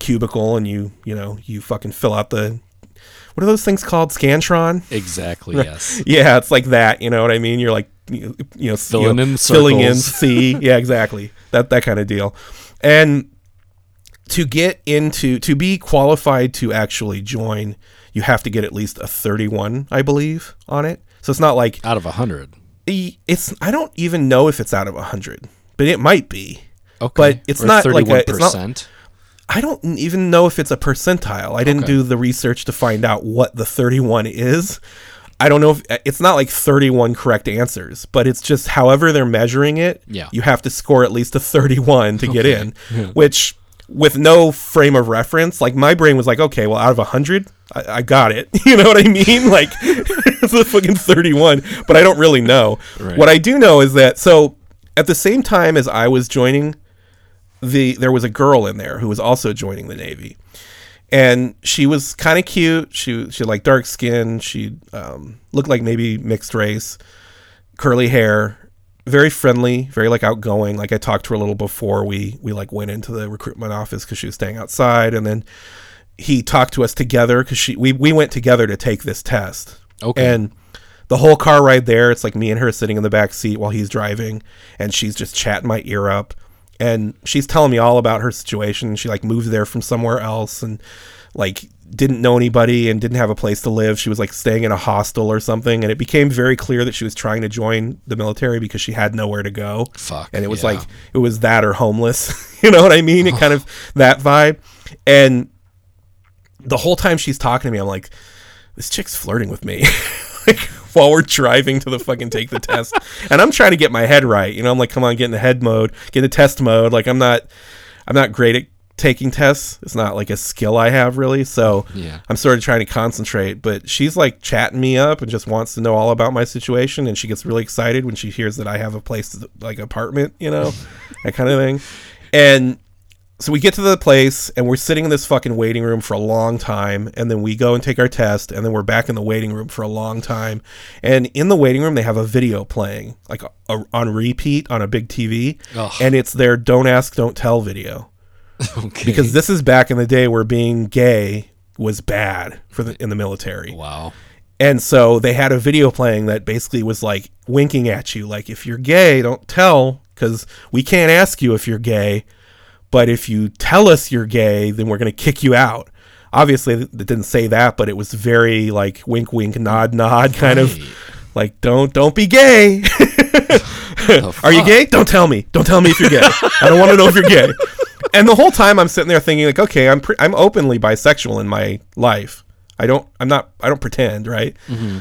cubicle and you you know you fucking fill out the what are those things called scantron Exactly. Yes. yeah it's like that you know what i mean you're like you, you know Filling you know, in filling in c yeah exactly that that kind of deal and to get into to be qualified to actually join you have to get at least a 31 i believe on it so it's not like Out of a hundred. E- it's I don't even know if it's out of 100, but it might be. Okay. But it's Or not like a- it's not- 31%. I don't even know if it's a percentile. I didn't Okay. do the research to find out what the 31 is. I don't know if uh, it's not like 31 correct answers, but it's just however they're measuring it. Yeah. You have to score at least a 31 to get in, which with no frame of reference. Like my brain was like, okay, well, out of hundred, I, I got it. You know what I mean? Like it's a fucking thirty-one, but I don't really know. Right. What I do know is that so at the same time as I was joining, the there was a girl in there who was also joining the Navy, and she was kind of cute. She she had like dark skin. She um, looked like maybe mixed race, curly hair, very friendly, very like outgoing. Like I talked to her a little before we we like went into the recruitment office because she was staying outside, and then he talked to us together because she we we went together to take this test. Okay. And the whole car ride there, it's like me and her sitting in the back seat while he's driving, and she's just chatting my ear up. And she's telling me all about her situation. She like moved there from somewhere else and like didn't know anybody and didn't have a place to live. She was like staying in a hostel or something. And it became very clear that she was trying to join the military because she had nowhere to go. Fuck, And it was yeah. like, it was that or homeless. you know what I mean? It kind of that vibe. And the whole time she's talking to me, I'm like, this chick's flirting with me. like while we're driving to the fucking take the test. And I'm trying to get my head right. You know, I'm like, come on, get in the head mode, get in the test mode. Like I'm not I'm not great at taking tests. It's not like a skill I have really. So Yeah. I'm sort of trying to concentrate. But she's like chatting me up and just wants to know all about my situation. And she gets really excited when she hears that I have a place to, like apartment, you know, that kind of thing. And so we get to the place and we're sitting in this fucking waiting room for a long time and then we go and take our test and then we're back in the waiting room for a long time and in the waiting room they have a video playing like a, on repeat on a big TV Ugh. and it's their don't ask don't tell video Okay. because this is back in the day where being gay was bad for the in the military wow. and so they had a video playing that basically was like winking at you, like, if you're gay, don't tell, because we can't ask you if you're gay. But if you tell us you're gay, then we're going to kick you out. Obviously, it didn't say that, but it was very like wink, wink, nod, nod, kind Right. of like, don't, don't be gay. Are you gay? Don't tell me. Don't tell me if you're gay. I don't want to know if you're gay. And the whole time I'm sitting there thinking like, okay, I'm pre- I'm openly bisexual in my life. I don't I'm not I don't pretend, right?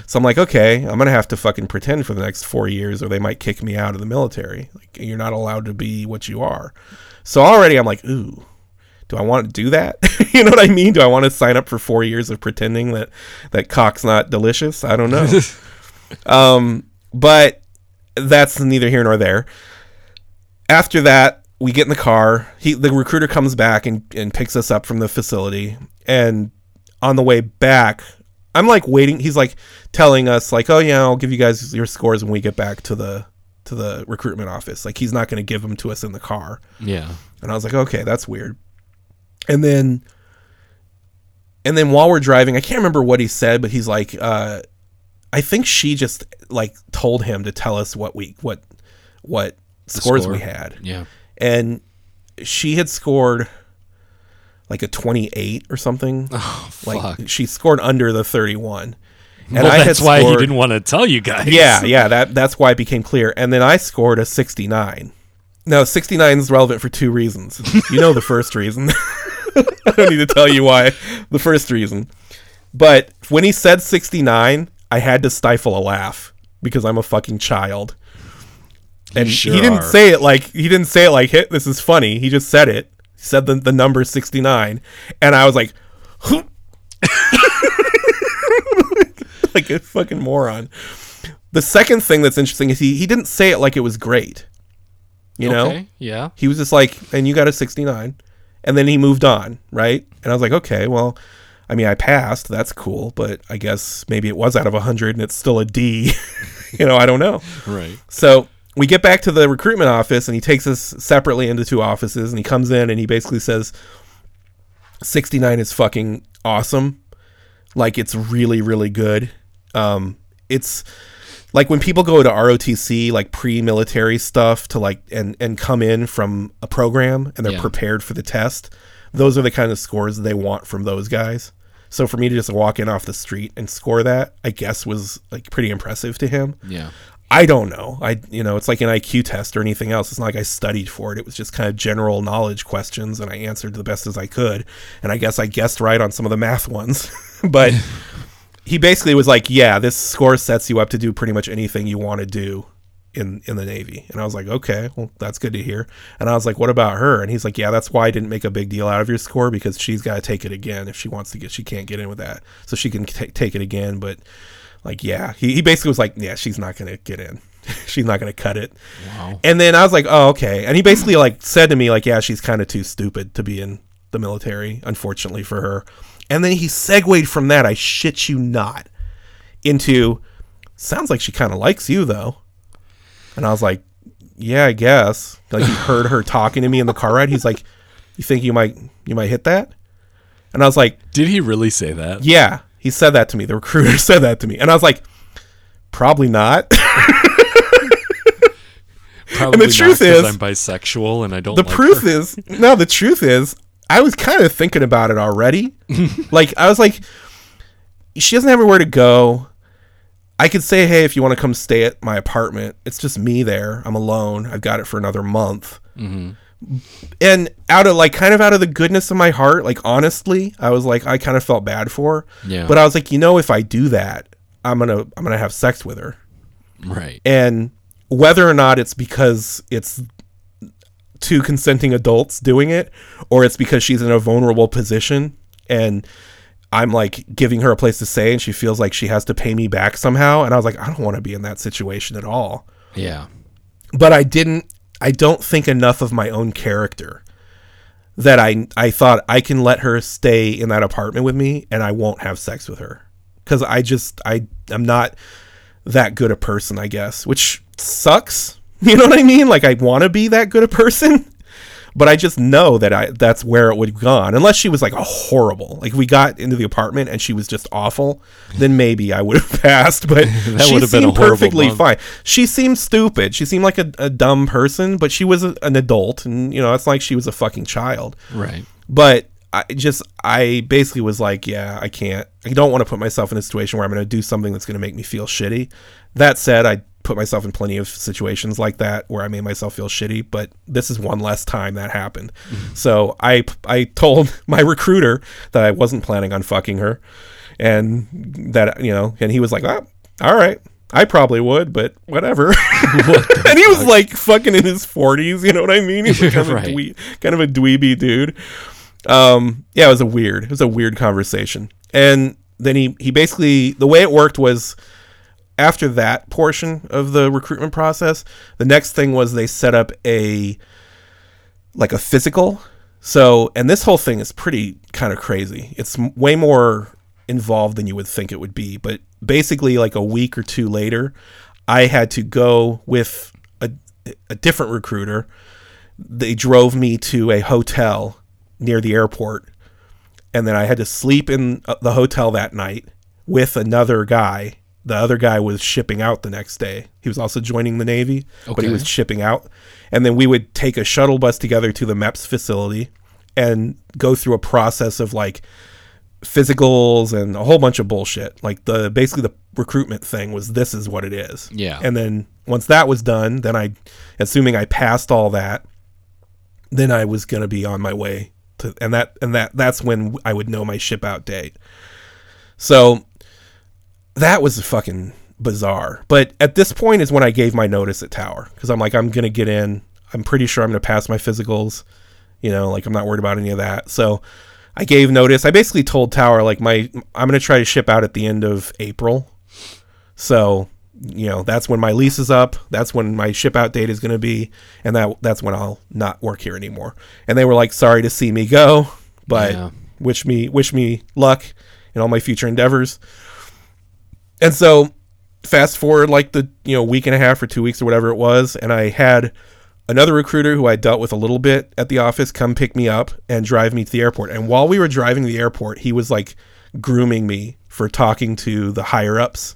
So I'm like, okay, I'm gonna have to fucking pretend for the next four years, or they might kick me out of the military. Like you're not allowed to be what you are. So already I'm like, ooh, do I want to do that? you know what I mean? Do I want to sign up for four years of pretending that that cock's not delicious? I don't know. um, but that's neither here nor there. After that, we get in the car. He the recruiter comes back and, and picks us up from the facility. And on the way back, I'm like waiting. He's like telling us like, "Oh yeah, I'll give you guys your scores when we get back to the to the recruitment office." Like he's not going to give them to us in the car. Yeah. And I was like, okay, that's weird. And then, and then while we're driving, I can't remember what he said, but he's like, uh, I think she just like told him to tell us what we what what scores score? we had, Yeah. and she had scored like a twenty eight or something. Oh, like fuck. she scored under the thirty one. And well, I that's why he didn't want to tell you guys. yeah, yeah, that that's why it became clear. And then I scored a 69. Now, 69 is relevant for two reasons. You know the first reason. I don't need to tell you why. The first reason. But when he said 69, I had to stifle a laugh because I'm a fucking child. And sure he didn't are. say it like he didn't say it like hit this is funny. He just said it. Said the, the number 69 and I was like like a fucking moron. The second thing that's interesting is he he didn't say it like it was great. You know? Okay. Yeah. He was just like, and you got a 69. And then he moved on, right? And I was like, okay, well, I mean, I passed. That's cool. But I guess maybe it was out of 100 and it's still a D. you know, I don't know. Right. So we get back to the recruitment office and he takes us separately into two offices and he comes in and he basically says 69 is fucking awesome. Like it's really, really good. Um, it's like when people go to ROTC, like pre-military stuff to like and and come in from a program and they're Yeah. prepared for the test. Those are the kind of scores they want from those guys. So for me to just walk in off the street and score that, I guess was like pretty impressive to him. Yeah. I don't know. I you know, it's like an IQ test or anything else. It's not like I studied for it. It was just kind of general knowledge questions and I answered the best as I could. And I guess I guessed right on some of the math ones. but he basically was like, "Yeah, this score sets you up to do pretty much anything you want to do in in the Navy. And I was like, okay, well, that's good to hear. And I was like, what about her? And he's like, yeah, that's why I didn't make a big deal out of your score because she's got to take it again if she wants to get. She can't get in with that, so she can t- take it again. But like, yeah, he, he basically was like, yeah, she's not gonna get in. she's not gonna cut it. Wow. And then I was like, oh, okay. And he basically like said to me like, yeah, she's kind of too stupid to be in the military, unfortunately for her. And then he segued from that, I shit you not, into sounds like she kind of likes you though. And I was like, yeah, I guess. Like he heard her talking to me in the car ride. He's like, you think you might you might hit that? And I was like, Did he really say that? yeah. He said that to me. The recruiter said that to me. And I was like, probably not. Probably the truth is- I'm bisexual and I don't. the like proof her. is no the truth is i was kind of thinking about it already like i was like she doesn't have anywhere to go i could say hey if you want to come stay at my apartment it's just me there i'm alone i've got it for another month mm-hmm. And out of like kind of out of the goodness of my heart like honestly i was like i kind of felt bad for her Yeah. but i was like you know if i do that i'm gonna i'm gonna have sex with her right. and whether or not it's because it's two consenting adults doing it or it's because she's in a vulnerable position and I'm like giving her a place to stay and she feels like she has to pay me back somehow and I was like I don't want to be in that situation at all Yeah. but I didn't I don't think enough of my own character that I I thought I can let her stay in that apartment with me and I won't have sex with her. Cuz I just I I'm not that good a person I guess which sucks. You know what I mean? Like I want to be that good a person but I just know that I that's where it would have gone unless she was like a horrible like we got into the apartment and she was just awful then maybe I would have passed but she would have been perfectly month. fine she seemed stupid she seemed like a, a dumb person but she was a, an adult and you know it's like she was a fucking child Right. but I just I basically was like, yeah, I can't. I don't want to put myself in a situation where I'm going to do something that's going to make me feel shitty. That said, I put myself in plenty of situations like that where I made myself feel shitty, but this is one less time that happened. So I I told my recruiter that I wasn't planning on fucking her and that you know, and he was like, oh, "All right, I probably would, but whatever." and he was like fucking in his 40s, you know what I mean? He's like kind, of Right. a dwee- kind of a dweeby dude um yeah it was a weird it was a weird conversation and then he he basically the way it worked was after that portion of the recruitment process the next thing was they set up a like a physical so and this whole thing is pretty kind of crazy it's way more involved than you would think it would be but basically like a week or two later i had to go with a, a different recruiter they drove me to a hotel near the airport and then I had to sleep in uh, the hotel that night with another guy. The other guy was shipping out the next day. He was also joining the Navy, but he was shipping out. And then we would take a shuttle bus together to the MEPS facility and go through a process of like physicals and a whole bunch of bullshit. Like the basically the recruitment thing was this is what it is. Yeah. And then once that was done, then I assuming I passed all that, then I was going to be on my way to and that and that that's when I would know my ship out date. So that was fucking bizarre. But at this point is when I gave my notice at Tower because I'm like I'm going to get in. I'm pretty sure I'm going to pass my physicals. You know, like I'm not worried about any of that. So I gave notice. I basically told Tower like my I'm going to try to ship out at the end of April. So, you know, that's when my lease is up. That's when my ship out date is going to be, and that that's when I'll not work here anymore. And they were like, "Sorry to see me go, but Yeah. wish me wish me luck in all my future endeavors." And so, fast forward like the you know week and a half or two weeks or whatever it was, and I had another recruiter who I dealt with a little bit at the office come pick me up and drive me to the airport. And while we were driving to the airport, he was like grooming me for talking to the higher ups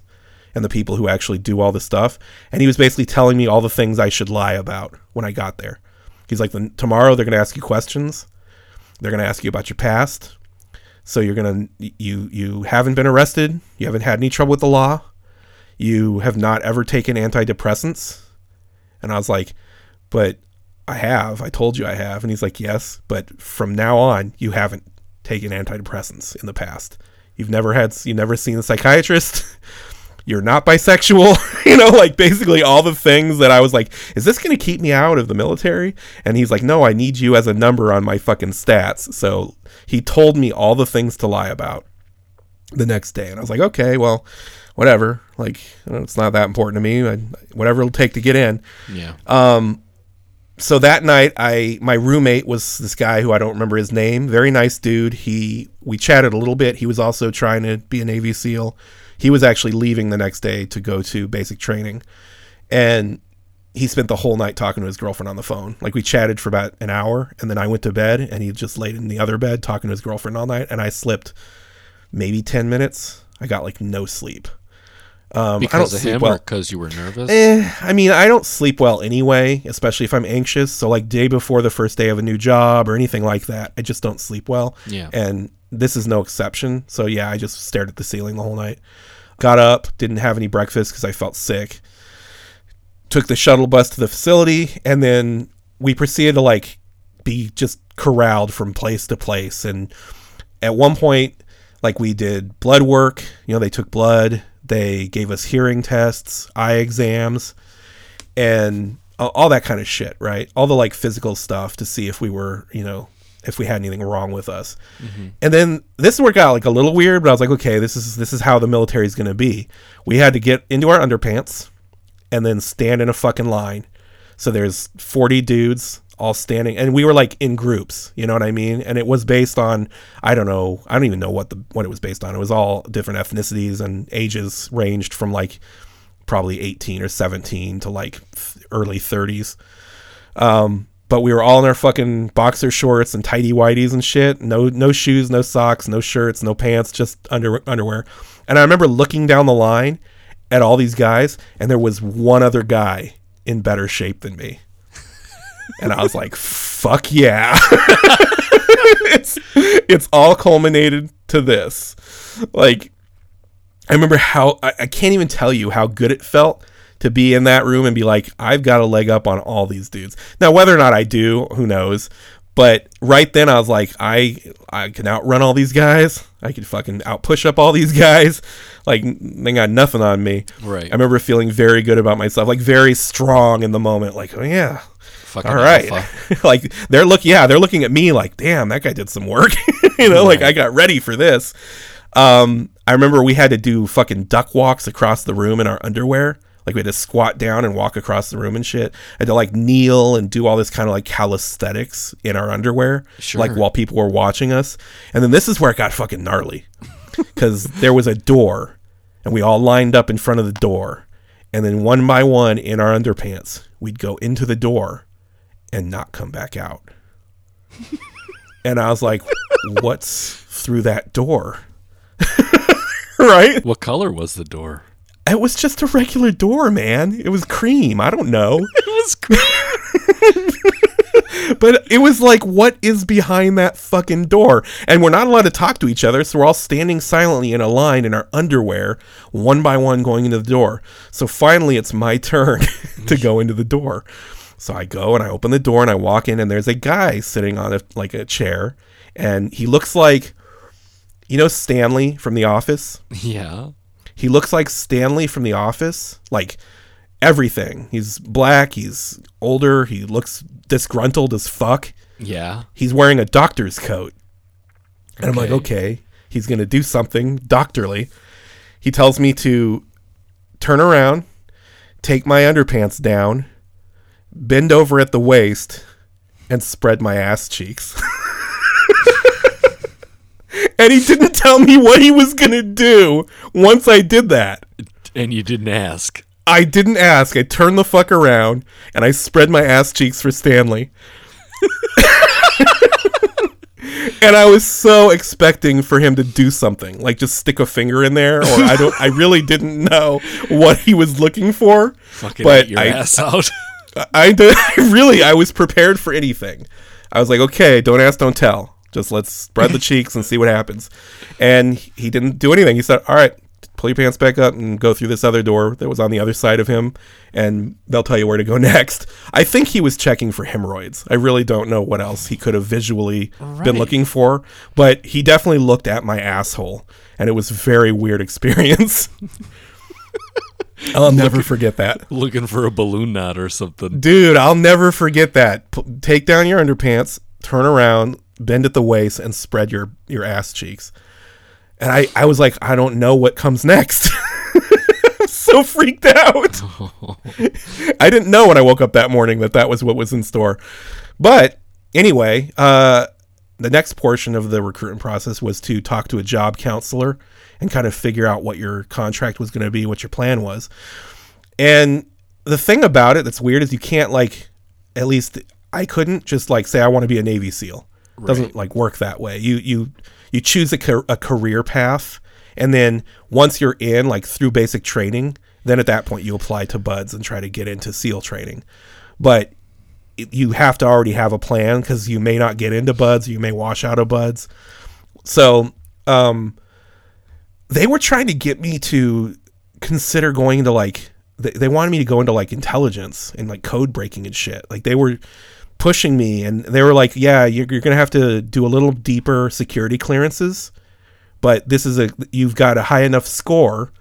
and the people who actually do all the stuff. And he was basically telling me all the things I should lie about when I got there. He's like, tomorrow they're going to ask you questions. They're going to ask you about your past. So you're to, you, you haven't been arrested. You haven't had any trouble with the law. You have not ever taken antidepressants. And I was like, but I have. I told you I have. And he's like, yes, but from now on, you haven't taken antidepressants in the past. You've never had, you've never seen a psychiatrist. you're not bisexual, you know, like basically all the things that I was like, is this going to keep me out of the military? And he's like, no, I need you as a number on my fucking stats. So he told me all the things to lie about the next day. And I was like, okay, well, whatever. Like, it's not that important to me. I, whatever it'll take to get in. Yeah. Um, So that night, I my roommate was this guy who I don't remember his name. Very nice dude. He we chatted a little bit. He was also trying to be a Navy SEAL. He was actually leaving the next day to go to basic training, and he spent the whole night talking to his girlfriend on the phone. Like we chatted for about an hour, and then I went to bed, and he just laid in the other bed talking to his girlfriend all night, and I slept maybe ten minutes. I got like no sleep. Um, I don't because of sleep him well. or because you were nervous? Eh, I mean, I don't sleep well anyway, especially if I'm anxious. So, like, day before the first day of a new job or anything like that, I just don't sleep well. Yeah. And this is no exception. So, yeah, I just stared at the ceiling the whole night. Got up, didn't have any breakfast because I felt sick. Took the shuttle bus to the facility, and then we proceeded to, like, be just corralled from place to place. And at one point, like, we did blood work. You know, they took blood, they gave us hearing tests, eye exams, and all that kind of shit, right? All the like physical stuff to see if we were, you know, if we had anything wrong with us. Mm-hmm. And then this worked out like a little weird, but I was like, okay, this is this is how the military is going to be. We had to get into our underpants and then stand in a fucking line. So there's 40 dudes all standing and we were like in groups, you know what I mean? And it was based on I don't know, I don't even know what the what it was based on. It was all different ethnicities and ages ranged from like probably 18 or 17 to like early 30s. Um but we were all in our fucking boxer shorts and tidy whities and shit. No no shoes, no socks, no shirts, no pants, just under underwear. And I remember looking down the line at all these guys and there was one other guy in better shape than me. And I was like, fuck yeah. it's it's all culminated to this. Like I remember how I, I can't even tell you how good it felt to be in that room and be like, I've got a leg up on all these dudes. Now, whether or not I do, who knows? But right then, I was like, I I can outrun all these guys. I could fucking out push up all these guys. Like they got nothing on me. Right. I remember feeling very good about myself, like very strong in the moment. Like, oh yeah, Fucking all right. like they're looking, yeah, they're looking at me like, damn, that guy did some work. you know, like I got ready for this. Um, I remember we had to do fucking duck walks across the room in our underwear. Like we had to squat down and walk across the room and shit. I had to like kneel and do all this kind of like calisthenics in our underwear, Sure. like while people were watching us. And then this is where it got fucking gnarly, because there was a door, and we all lined up in front of the door, and then one by one in our underpants, we'd go into the door and not come back out. and I was like, what's through that door? right? What color was the door? It was just a regular door, man. It was cream. I don't know. It was cream. But it was like, what is behind that fucking door? And we're not allowed to talk to each other, so we're all standing silently in a line in our underwear, one by one going into the door. So finally, it's my turn to go into the door. So I go and I open the door and I walk in, and there's a guy sitting on a like a chair, and he looks like, you know, Stanley from The Office. yeah. He looks like Stanley from The Office, like everything. He's black, he's older, he looks disgruntled as fuck. Yeah. He's wearing a doctor's coat. And I'm like, Okay. okay, he's going to do something doctorly. He tells me to turn around, take my underpants down, bend over at the waist, and spread my ass cheeks. and he didn't tell me what he was going to do once I did that. And you didn't ask. I didn't ask. I turned the fuck around and I spread my ass cheeks for Stanley. and I was so expecting for him to do something, like just stick a finger in there, or I don't. I really didn't know what he was looking for. Fucking But your I- ass out. I did. really, I was prepared for anything. I was like, okay, don't ask, don't tell. Just let's spread the cheeks and see what happens. And he didn't do anything. He said, all right, pull your pants back up and go through this other door that was on the other side of him, and they'll tell you where to go next. I think he was checking for hemorrhoids. I really don't know what else he could have visually been looking for, but he definitely looked at my asshole, and it was a very weird experience. I'll never forget that. Looking for a balloon knot or something. Dude, I'll never forget that. P- take down your underpants, turn around, bend at the waist, and spread your, your ass cheeks. And I, I was like, I don't know what comes next. So freaked out. I didn't know when I woke up that morning that that was what was in store. But anyway, uh, the next portion of the recruitment process was to talk to a job counselor and kind of figure out what your contract was going to be, what your plan was. And the thing about it that's weird is you can't like, at least I couldn't just like say I want to be a Navy SEAL. It doesn't like work that way. You you you choose a, ca- a career path, and then once you're in, like through basic training, then at that point you apply to BUD/S and try to get into SEAL training. But you have to already have a plan because you may not get into BUD/S, you may wash out of BUD/S. So, um, they were trying to get me to consider going to like they, they wanted me to go into like intelligence and like code breaking and shit. Like they were pushing me and they were like, "Yeah, you're, you're gonna have to do a little deeper security clearances, but this is a you've got a high enough score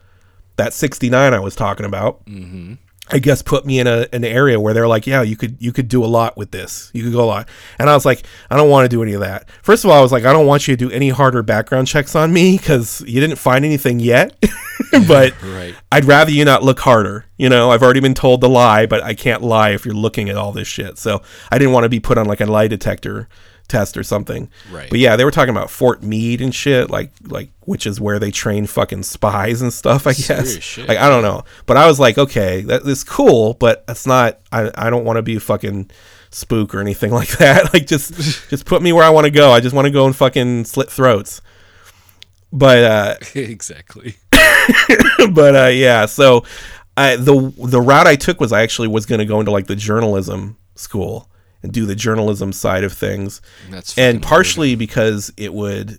that 69 I was talking about." Mm-hmm. I guess put me in a an area where they're like, yeah, you could you could do a lot with this. You could go a lot. And I was like, I don't want to do any of that. First of all, I was like, I don't want you to do any harder background checks on me because you didn't find anything yet. but Right. I'd rather you not look harder. You know, I've already been told to lie, but I can't lie if you're looking at all this shit. So I didn't want to be put on like a lie detector test or something. Right. But yeah, they were talking about Fort Meade and shit, like like which is where they train fucking spies and stuff. I guess. Shit. Like I don't know, but I was like, okay, that is cool, but it's not. I I don't want to be fucking spook or anything like that. Like just just put me where I want to go. I just want to go and fucking slit throats. But uh exactly. but uh, yeah, so I, the the route I took was I actually was going to go into like the journalism school and do the journalism side of things, That's and partially because it would,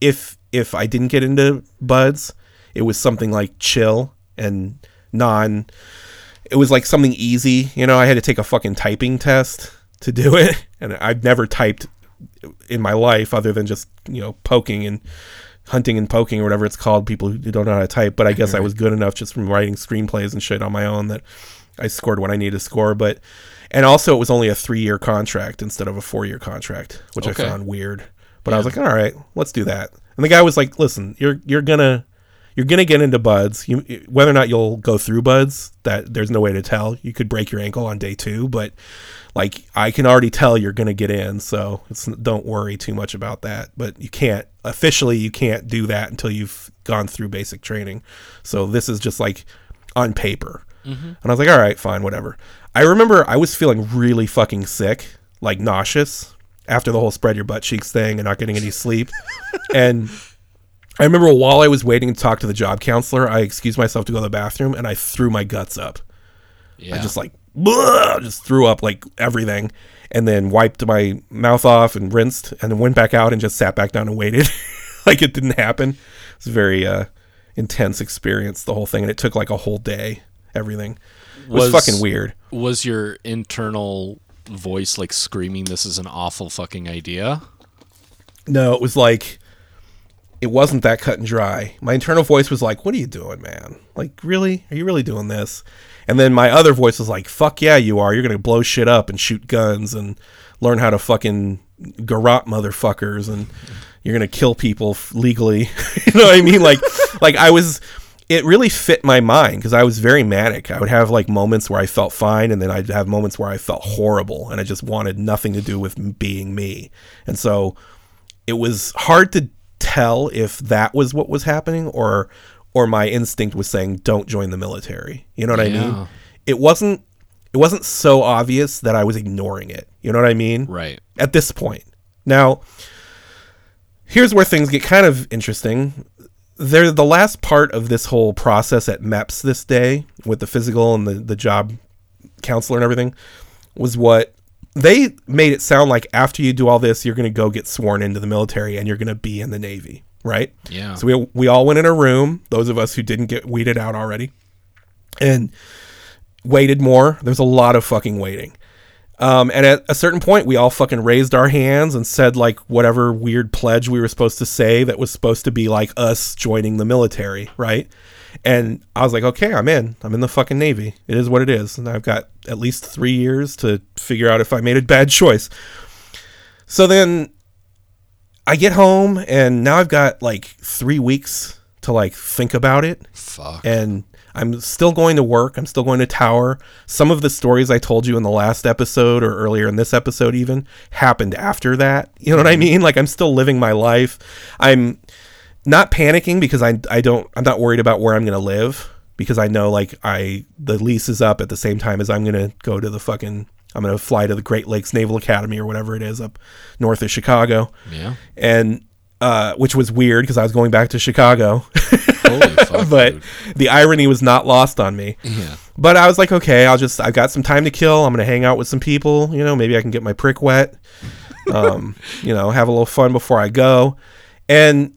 if if I didn't get into BUD/S, it was something like chill and non. It was like something easy, you know. I had to take a fucking typing test to do it, and I've never typed in my life other than just you know poking and hunting and poking or whatever it's called people who don't know how to type but i guess i mm-hmm. was good enough just from writing screenplays and shit on my own that i scored what i needed to score but and also it was only a three year contract instead of a four year contract which Okay. i found weird but i was like all right let's do that and the guy was like listen you're you're gonna you're gonna get into BUD/S you whether or not you'll go through BUD/S that there's no way to tell you could break your ankle on day two but like I can already tell you're to get in, so it's, don't worry too much about that. But you can't officially you can't do that until you've gone through basic training. So this is just like on paper. Mm-hmm. And I was like, all right, fine, whatever. I remember I was feeling really fucking sick, like nauseous after the whole spread your butt cheeks thing and not getting any sleep. and I remember while I was waiting to talk to the job counselor, I excused myself to go to the bathroom and I threw my guts up. Yeah. I just like just threw up like everything, and then wiped my mouth off and rinsed, and then went back out and just sat back down and waited, like it didn't happen. It's a very uh, intense experience, the whole thing, and it took like a whole day. Everything it was, Was- fucking weird. was your internal voice like screaming this is an awful fucking idea? No, it was like it wasn't that cut and dry. My internal voice was like, "What are you doing, man? Like, really? Are you really doing this?" And then my other voice was like, "Fuck yeah, you are. You're gonna blow shit up and shoot guns and learn how to fucking garrote motherfuckers and you're gonna kill people f- legally." you know what I mean? Like, like I was. It really fit my mind because I was very manic. I would have like moments where I felt fine, and then I'd have moments where I felt horrible, and I just wanted nothing to do with being me. And so it was hard to tell if that was what was happening or or my instinct was saying don't join the military. You know what I mean? It wasn't it wasn't so obvious that I was ignoring it. You know what I mean? Right. At this point. Now, here's where things get kind of interesting. There the last part of this whole process at MEPS this day with the physical and the, the job counselor and everything was what they made it sound like after you do all this, you're going to go get sworn into the military and you're going to be in the Navy, right? Yeah. So we, we all went in a room, those of us who didn't get weeded out already, and waited more. There's a lot of fucking waiting. Um, and at a certain point, we all fucking raised our hands and said like whatever weird pledge we were supposed to say that was supposed to be like us joining the military, right? And I was like, okay, I'm in. I'm in the fucking Navy. It is what it is. And I've got at least three years to figure out if I made a bad choice. So then I get home and now I've got like three weeks to like think about it. Fuck. And I'm still going to work. I'm still going to Tower. Some of the stories I told you in the last episode or earlier in this episode even happened after that. You know what I mm-hmm. mean? Like I'm still living my life. I'm not panicking because I I don't I'm not worried about where I'm going to live because I know like I the lease is up at the same time as I'm going to go to the fucking I'm going to fly to the Great Lakes Naval Academy or whatever it is up north of Chicago. yeah. And uh, which was weird because I was going back to Chicago. Holy fuck. but dude. the irony was not lost on me. Yeah. But I was like, okay, I'll just I've got some time to kill. I'm gonna hang out with some people. You know, maybe I can get my prick wet. Um, you know, have a little fun before I go. And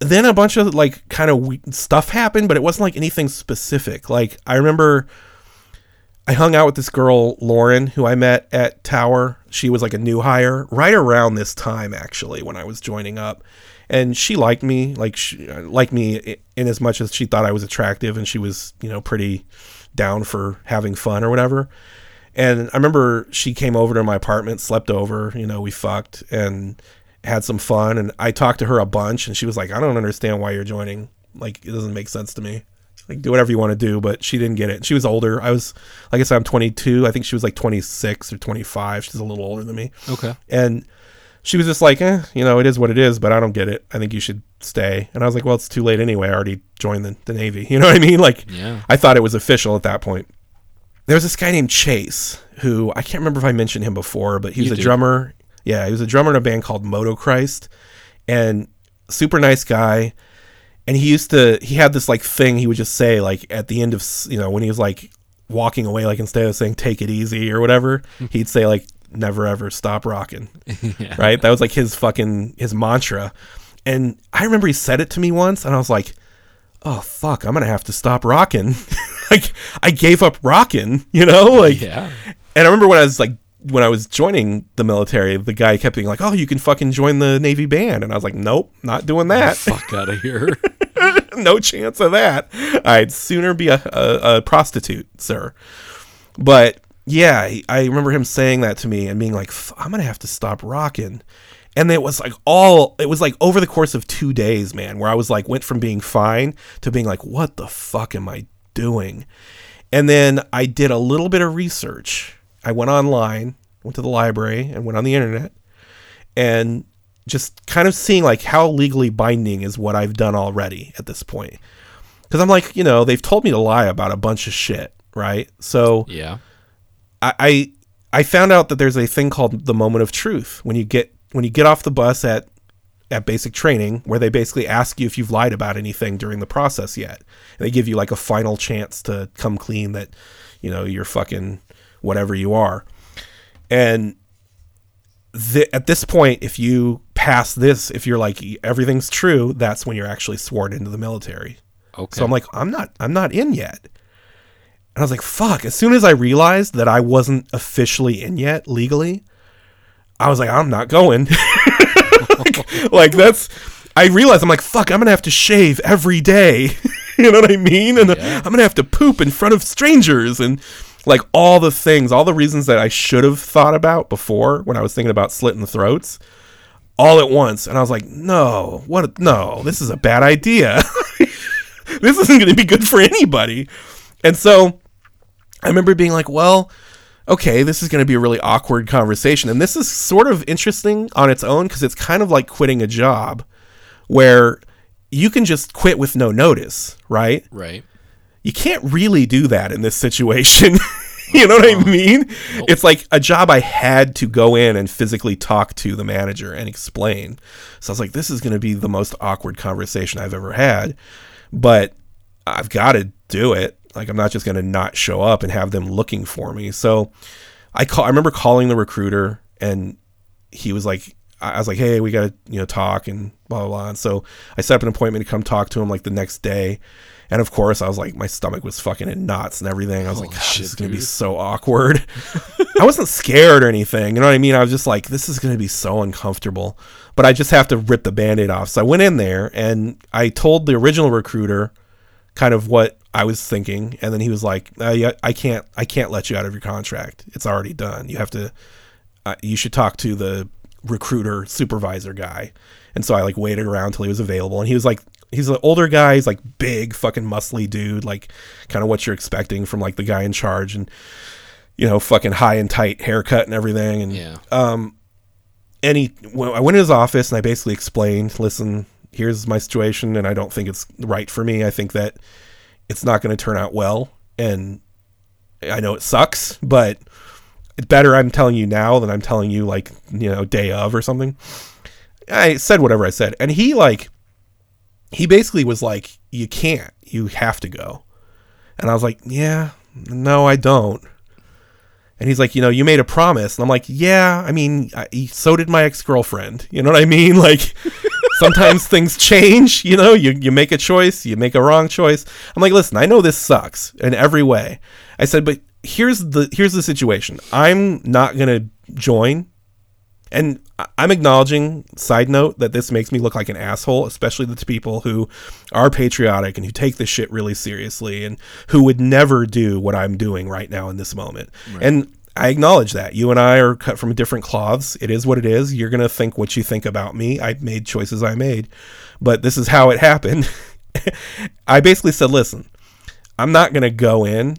then a bunch of like kind of stuff happened, but it wasn't like anything specific. Like I remember I hung out with this girl Lauren who I met at Tower. She was like a new hire right around this time actually when I was joining up. And she liked me, like she uh, liked me in as much as she thought I was attractive and she was, you know, pretty down for having fun or whatever. And I remember she came over to my apartment, slept over, you know, we fucked and had some fun and I talked to her a bunch and she was like, "I don't understand why you're joining. Like it doesn't make sense to me." Like do whatever you want to do but she didn't get it. She was older. I was like i said i'm 22 i think she was like 26 or 25 she's a little older than me. Okay. and she was just like eh, you know it is what it is but i don't get it. I think you should stay. And i was like well it's too late anyway. I already joined the, the navy. You know what i mean? Like Yeah. i thought it was official at that point. There was this guy named chase who i can't remember if i mentioned him before but he was You a did. drummer. Yeah he was a drummer in a band called moto christ. And super nice guy and he used to he had this like thing he would just say like at the end of you know when he was like walking away like instead of saying take it easy or whatever he'd say like never ever stop rocking Yeah. right that was like his fucking his mantra and i remember he said it to me once and i was like oh fuck i'm gonna have to stop rocking like i gave up rocking you know like Yeah. and I remember when I was like when I was joining the military, the guy kept being like, "Oh, you can fucking join the Navy band," and I was like, "Nope, not doing that. Fuck out of here. no chance of that. I'd sooner be a, a, a prostitute, sir." But yeah, I remember him saying that to me and being like, "I'm gonna have to stop rocking." And it was like all it was like over the course of two days, man, where I was like went from being fine to being like, "What the fuck am I doing?" And then I did a little bit of research. I went online, went to the library, and went on the internet, and just kind of seeing like how legally binding is what I've done already at this point. Because I'm like, you know, they've told me to lie about a bunch of shit, right? So Yeah. I, I I found out that there's a thing called the moment of truth when you get when you get off the bus at at basic training where they basically ask you if you've lied about anything during the process yet. And they give you like a final chance to come clean that, you know, you're fucking whatever you are. And th- at this point, if you pass this, if you're like everything's true, that's when you're actually sworn into the military. Okay. So I'm like, I'm not, I'm not in yet. And I was like, fuck. As soon as I realized that I wasn't officially in yet legally, I was like, I'm not going. like, like, that's, I realized I'm like, fuck, I'm gonna have to shave every day. you know what I mean? And uh, Yeah. I'm gonna have to poop in front of strangers and like all the things, all the reasons that I should have thought about before when I was thinking about slitting the throats all at once. And I was like, no, what? No, this is a bad idea. this isn't going to be good for anybody. And so I remember being like, well, okay, this is going to be a really awkward conversation. And this is sort of interesting on its own because it's kind of like quitting a job where you can just quit with no notice, right? right. you can't really do that in this situation. you know what I oh. mean? It's like a job I had to go in and physically talk to the manager and explain. So I was like, this is going to be the most awkward conversation I've ever had, but I've got to do it. Like I'm not just going to not show up and have them looking for me. So I call. I remember calling the recruiter and he was like, I I was like, hey, we got to you know talk and blah blah blah. And so I set up an appointment to come talk to him like the next day. And of course, I was like, my stomach was fucking in knots and everything. I was like, Holy "God, shit, this is gonna be so awkward. I wasn't scared or anything. You know what I mean? I was just like, this is gonna be so uncomfortable. But I just have to rip the band-aid off. So I went in there and I told the original recruiter kind of what I was thinking, and then he was like, uh, yeah, "I can't, I can't let you out of your contract. It's already done. You have to, uh, you should talk to the recruiter supervisor guy." And so I like waited around till he was available, and he was like, he's an older guy, he's like big, fucking muscly dude, like kind of what you're expecting from like the guy in charge, and you know, fucking high and tight haircut and everything, and Yeah. Um, and he well, I went in his office and I basically explained, listen, here's my situation and I don't think it's right for me. I think that it's not going to turn out well and I know it sucks, but it's better I'm telling you now than I'm telling you like, you know, day of or something. I said whatever I said and he like he basically was like you can't, you have to go. And I was like, yeah, no, I don't. And he's like, you know, you made a promise. And I'm like, yeah, I mean, I, so did my ex girlfriend. You know what I mean? Like, sometimes things change. You know, you, you make a choice, you make a wrong choice. I'm like, listen, I know this sucks in every way. I said, but here's the here's the situation. I'm not gonna join. And I'm acknowledging, side note, that this makes me look like an asshole, especially to people who are patriotic and who take this shit really seriously and who would never do what I'm doing right now in this moment. And I acknowledge that. You and I are cut from different cloths. It is what it is. You're going to think what you think about me. I made choices I made, but this is how it happened. I basically said, listen, I'm not going to go in,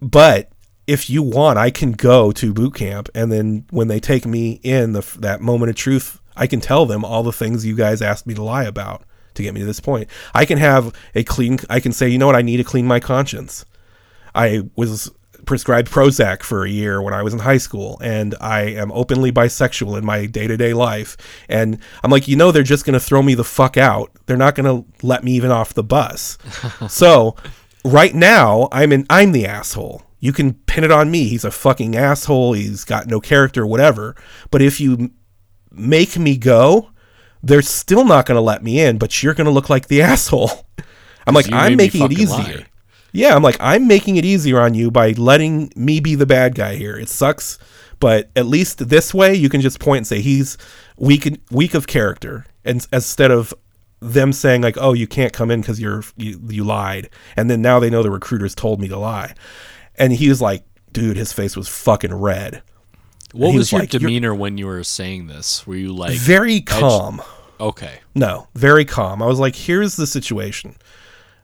but if you want, I can go to boot camp, and then when they take me in the that moment of truth, I can tell them all the things you guys asked me to lie about to get me to this point. I can have a clean. I can say, you know what, I need to clean my conscience. I was prescribed Prozac for a year when I was in high school, and I am openly bisexual in my day to day life. And I'm like, you know, they're just going to throw me the fuck out. They're not going to let me even off the bus. so right now, I'm in. I'm the asshole. You can pin it on me. He's a fucking asshole. He's got no character, whatever. But if you make me go, they're still not going to let me in. But you're going to look like the asshole. I'm like, I'm making it easier. lie. Yeah, I'm like, I'm making it easier on you by letting me be the bad guy here. It sucks, but at least this way you can just point and say he's weak weak of character, and instead of them saying like, oh, you can't come in because you're you, you lied, and then now they know the recruiters told me to lie, and he was like, dude, his face was fucking red, What was, was your like, demeanor when you were saying this? Were you like, very calm. okay, No, very calm. I was like, here's the situation.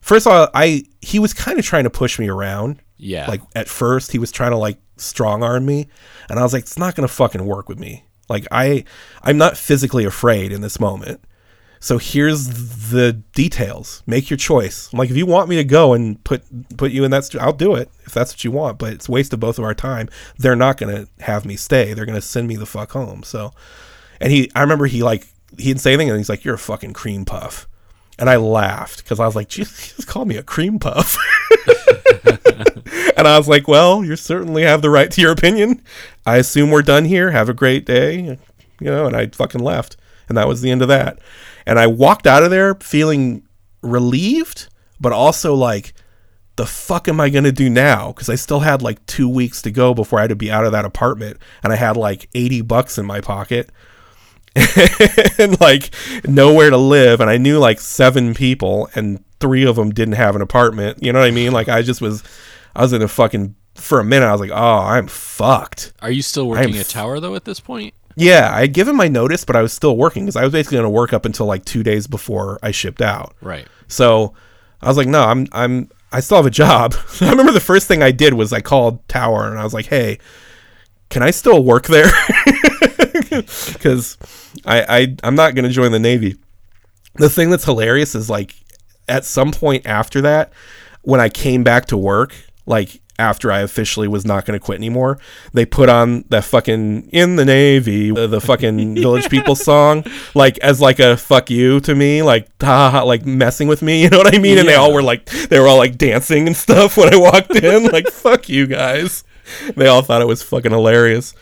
First of all, I he was kind of trying to push me around. yeah, Like at first, he was trying to like strong arm me, and I was like, it's not gonna fucking work with me. Like I, I'm not physically afraid in this moment. So here's the details. Make your choice. I'm like, if you want me to go and put put you in that, I'll do it if that's what you want. But it's waste of both of our time. They're not gonna have me stay. They're gonna send me the fuck home. So, and he, I remember he like he didn't say anything, and he's like, "You're a fucking cream puff," and I laughed because I was like, "Jesus, just called me a cream puff." and I was like, "Well, you certainly have the right to your opinion. I assume we're done here. Have a great day." You know, and I fucking left, and that was the end of that. And I walked out of there feeling relieved, but also like, the fuck am I gonna do now? Because I still had like two weeks to go before I had to be out of that apartment, and I had like eighty bucks in my pocket. and like nowhere to live and i knew like seven people and three of them didn't have an apartment you know what i mean like i just was i was in a fucking for a minute i was like oh i'm fucked are you still working I'm at Tower though at this point? Yeah i had given my notice but i was still working because i was basically going to work up until like two days before i shipped out Right. so I was like, no, I'm I'm I still have a job. I remember the first thing I did was I called Tower and I was like, hey, can I still work there? Because I, I I'm not gonna join the Navy. The thing that's hilarious is like at some point after that, when I came back to work, like after I officially was not going to quit anymore, they put on that fucking "In the Navy" the, the fucking Village People song, like as like a fuck you to me, like ha, like messing with me, you know what I mean? And they all were like, they were all like dancing and stuff when I walked in, like fuck you guys. They all thought it was fucking hilarious.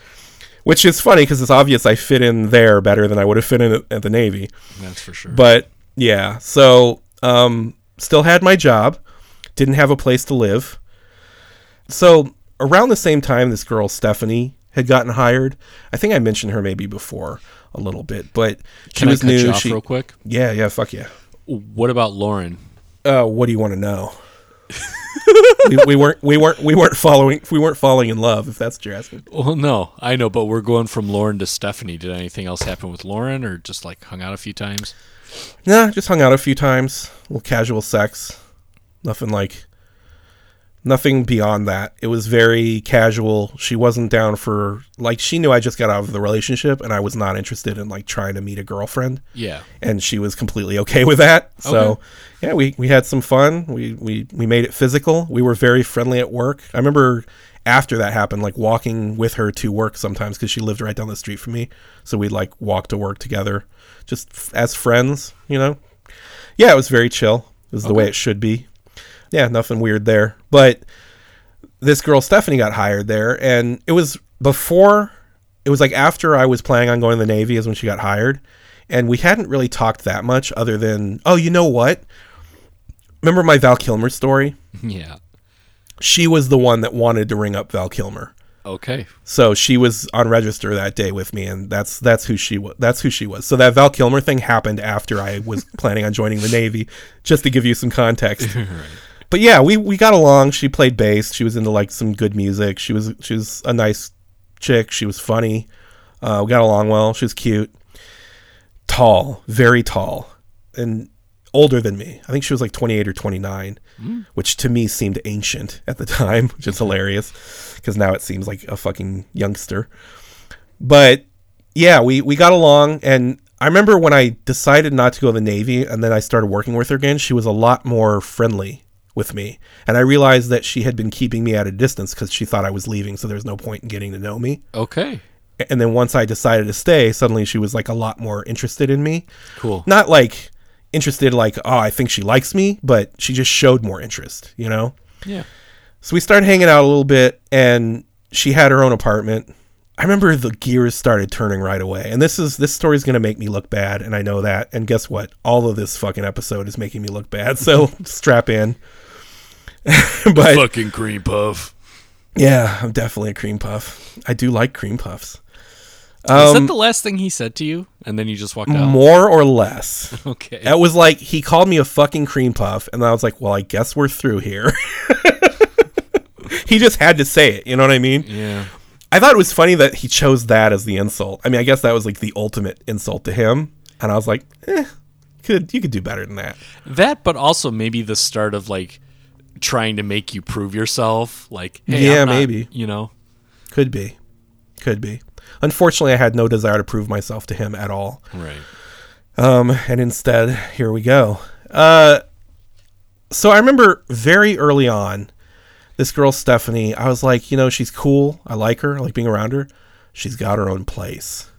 which is funny because it's obvious I fit in there better than I would have fit in at- at the Navy. That's for sure. But yeah, so um, still had my job, didn't have a place to live. So around the same time, this girl Stephanie had gotten hired. I think I mentioned her maybe before a little bit, but she Can I was cut new. She, real quick? yeah, yeah, fuck yeah. What about Lauren? Uh, what do you want to know? we, we weren't we weren't we weren't following we weren't falling in love if that's what you're asking. Well, no, I know, but we're going from Lauren to Stephanie. Did anything else happen with Lauren, or just like hung out a few times? Nah, just hung out a few times, a little casual sex, nothing like nothing beyond that. It was very casual. She wasn't down for like she knew I just got out of the relationship and I was not interested in like trying to meet a girlfriend. Yeah. and she was completely okay with that. So, yeah, we we had some fun. We we we made it physical. We were very friendly at work. I remember after that happened, like walking with her to work sometimes because she lived right down the street from me. So we'd like walk to work together, just f- as friends, you know. Yeah, it was very chill. It was the way it should be. Yeah, nothing weird there. But this girl Stephanie got hired there, and it was before. It was like after I was planning on going to the Navy is when she got hired, and we hadn't really talked that much other than oh, you know what? Remember my Val Kilmer story? Yeah. She was the one that wanted to ring up Val Kilmer. Okay. So she was on register that day with me, and that's that's who she was. That's who she was. So that Val Kilmer thing happened after I was planning on joining the Navy, just to give you some context. But yeah, we we got along. She played bass. She was into like some good music. She was she was a nice chick. She was funny. Uh, we got along well. She was cute, tall, very tall, and older than me. I think she was like 28 or 29, which to me seemed ancient at the time, which is hilarious because now it seems like a fucking youngster. But yeah, we we got along, and I remember when I decided not to go to the Navy, and then I started working with her again. She was a lot more friendly with me, and I realized that she had been keeping me at a distance because she thought I was leaving, so there's no point in getting to know me. Okay. And then once I decided to stay, suddenly she was like a lot more interested in me. Cool. Not like interested, like oh, I think she likes me, but she just showed more interest, you know. Yeah. So we started hanging out a little bit, and she had her own apartment. I remember the gears started turning right away, and this is this story is going to make me look bad, and I know that. And guess what? All of this fucking episode is making me look bad. So strap in. but Fucking cream puff. yeah, I'm definitely a cream puff. I do like cream puffs, Is Um, that the last thing he said to you? And then you just walked out? more or less. Okay. That was like he called me a fucking cream puff, and I was like, well, I guess we're through here. he just had to say it. You know what I mean? Yeah. I thought it was funny that he chose that as the insult. I mean, I guess that was like the ultimate insult to him, and I was like, eh, could you could do better than that. That, but also maybe the start of like trying to make you prove yourself. Like, hey, Yeah, not- maybe. You know? Could be, could be. Unfortunately, I had no desire to prove myself to him at all. Right. Um, and instead, here we go. Uh, so I remember very early on, this girl Stephanie. I was like, you know, she's cool. I like her. I like being around her. She's got her own place.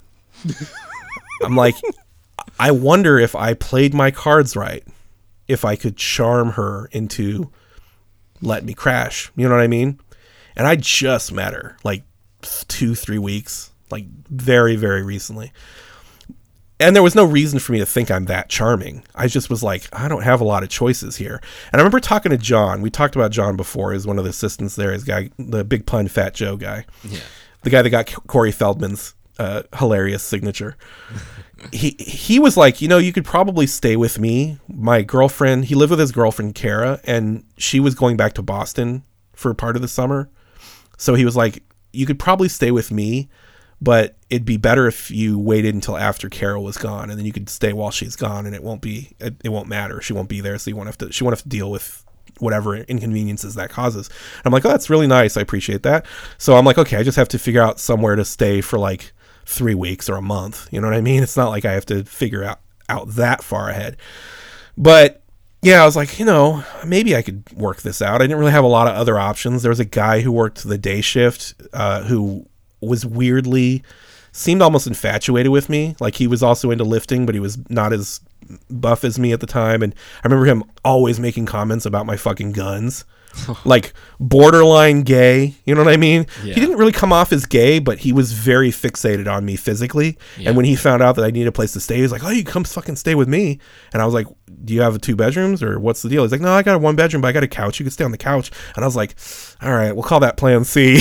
I'm like, I wonder if I played my cards right, if I could charm her into let me crash. You know what I mean? And I just met her like two, three weeks, like very, very recently and there was no reason for me to think I'm that charming. I just was like, I don't have a lot of choices here. And I remember talking to John. We talked about John before as one of the assistants there, guy, the big pun Fat Joe guy, Yeah. the guy that got Corey Feldman's uh, hilarious signature. he he was like, you know, you could probably stay with me. My girlfriend, he lived with his girlfriend Kara, and she was going back to Boston for part of the summer. So he was like, you could probably stay with me, but it'd be better if you waited until after Carol was gone, and then you could stay while she's gone, and it won't be it, it won't matter. She won't be there, so you won't have to. She won't have to deal with whatever inconveniences that causes. And I'm like, oh, that's really nice. I appreciate that. So I'm like, okay, I just have to figure out somewhere to stay for like three weeks or a month. You know what I mean? It's not like I have to figure out out that far ahead. But yeah, I was like, you know, maybe I could work this out. I didn't really have a lot of other options. There was a guy who worked the day shift uh, who was weirdly seemed almost infatuated with me. Like he was also into lifting, but he was not as buff as me at the time, and I remember him always making comments about my fucking guns. like borderline gay, you know what I mean? Yeah. He didn't really come off as gay, but he was very fixated on me physically. Yeah. And when he found out that I needed a place to stay, he was like, "Oh, you come fucking stay with me." And I was like, "Do you have two bedrooms or what's the deal?" He's like, "No, I got a one bedroom, but I got a couch. You can stay on the couch." And I was like, "All right, we'll call that Plan C."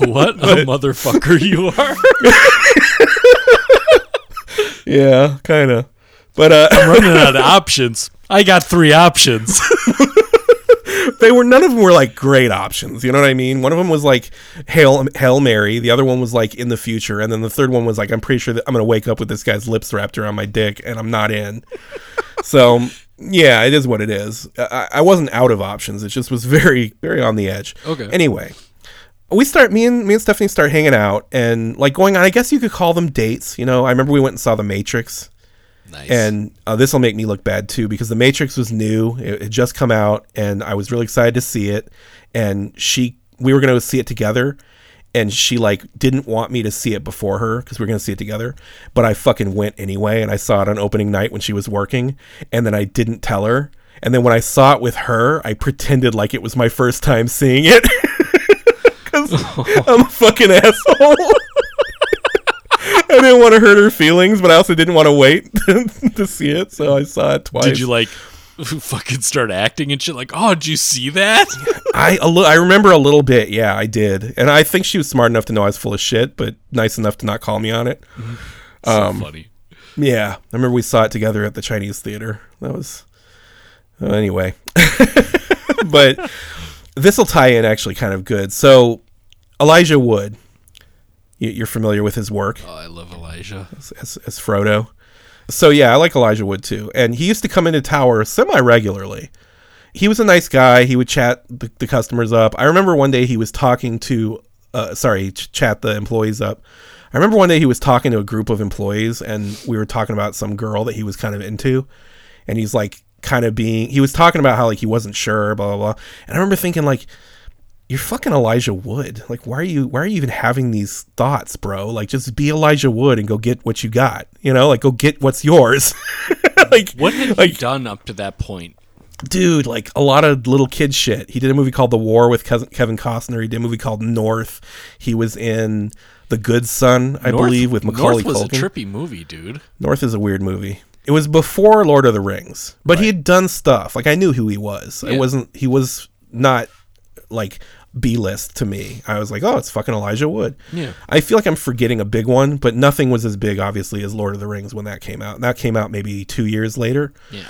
what a motherfucker you are. yeah, kind of. But uh, I'm Running out of options. I got three options. They were none of them were like great options. You know what I mean? One of them was like Hail Hail Mary. The other one was like in the future, and then the third one was like I'm pretty sure that I'm gonna wake up with this guy's lips wrapped around my dick, and I'm not in. so yeah, it is what it is. I, I wasn't out of options. It just was very very on the edge. Okay. Anyway. We start me and me and Stephanie start hanging out and like going on. I guess you could call them dates. You know, I remember we went and saw The Matrix. Nice. And uh, this will make me look bad too because The Matrix was new; it had just come out, and I was really excited to see it. And she, we were going to see it together, and she like didn't want me to see it before her because we were going to see it together. But I fucking went anyway, and I saw it on opening night when she was working, and then I didn't tell her. And then when I saw it with her, I pretended like it was my first time seeing it because I'm a fucking asshole. I didn't want to hurt her feelings, but I also didn't want to wait to see it, so I saw it twice. Did you like fucking start acting and shit like, oh, did you see that? I a li- I remember a little bit. Yeah, I did, and I think she was smart enough to know I was full of shit, but nice enough to not call me on it. so funny. Yeah, I remember we saw it together at the Chinese theater. That was uh, anyway, but this will tie in actually kind of good. So Elijah Wood, you're familiar with his work. Oh, I love Elijah. as, as Frodo. So yeah, I like Elijah Wood too, and he used to come into Tower semi regularly. He was a nice guy. He would chat the, the customers up. I remember one day he was talking to, uh, sorry, ch- chat the employees up. I remember one day he was talking to a group of employees, and we were talking about some girl that he was kind of into, and he's like kind of being. He was talking about how like he wasn't sure, blah blah blah. And I remember thinking like, you're fucking Elijah Wood. Like, why are you why are you even having these thoughts, bro? Like, just be Elijah Wood and go get what you got. You know, like go get what's yours. like, What had he like, done up to that point? dude, like a lot of little kid shit. He did a movie called The War with Kevin Kevin Costner. He did a movie called North. He was in The Good Son, I North- believe, with Macaulay North was Culkin. a trippy movie, dude. North is a weird movie. It was before Lord of the Rings, but he had done stuff. Like I knew who he was. Yeah. It wasn't. He was not like B list to me. I was like, oh, it's fucking Elijah Wood. Yeah. I feel like I'm forgetting a big one, but nothing was as big, obviously, as Lord of the Rings when that came out. And that came out maybe two years later, Yeah.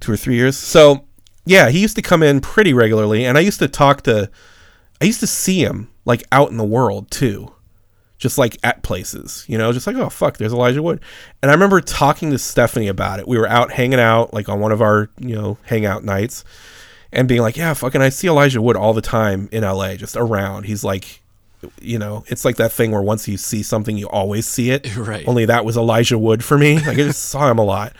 two or three years. So yeah, he used to come in pretty regularly, and I used to talk to. I used to see him like out in the world too just like at places, you know, just like, oh, fuck, there's Elijah Wood. And I remember talking to Stephanie about it. We were out hanging out, like on one of our, you know, hangout nights, and being like, yeah, fucking, I see Elijah Wood all the time in LA, just around. He's like, you know, it's like that thing where once you see something, you always see it. Right. Only that was Elijah Wood for me. Like, I just saw him a lot.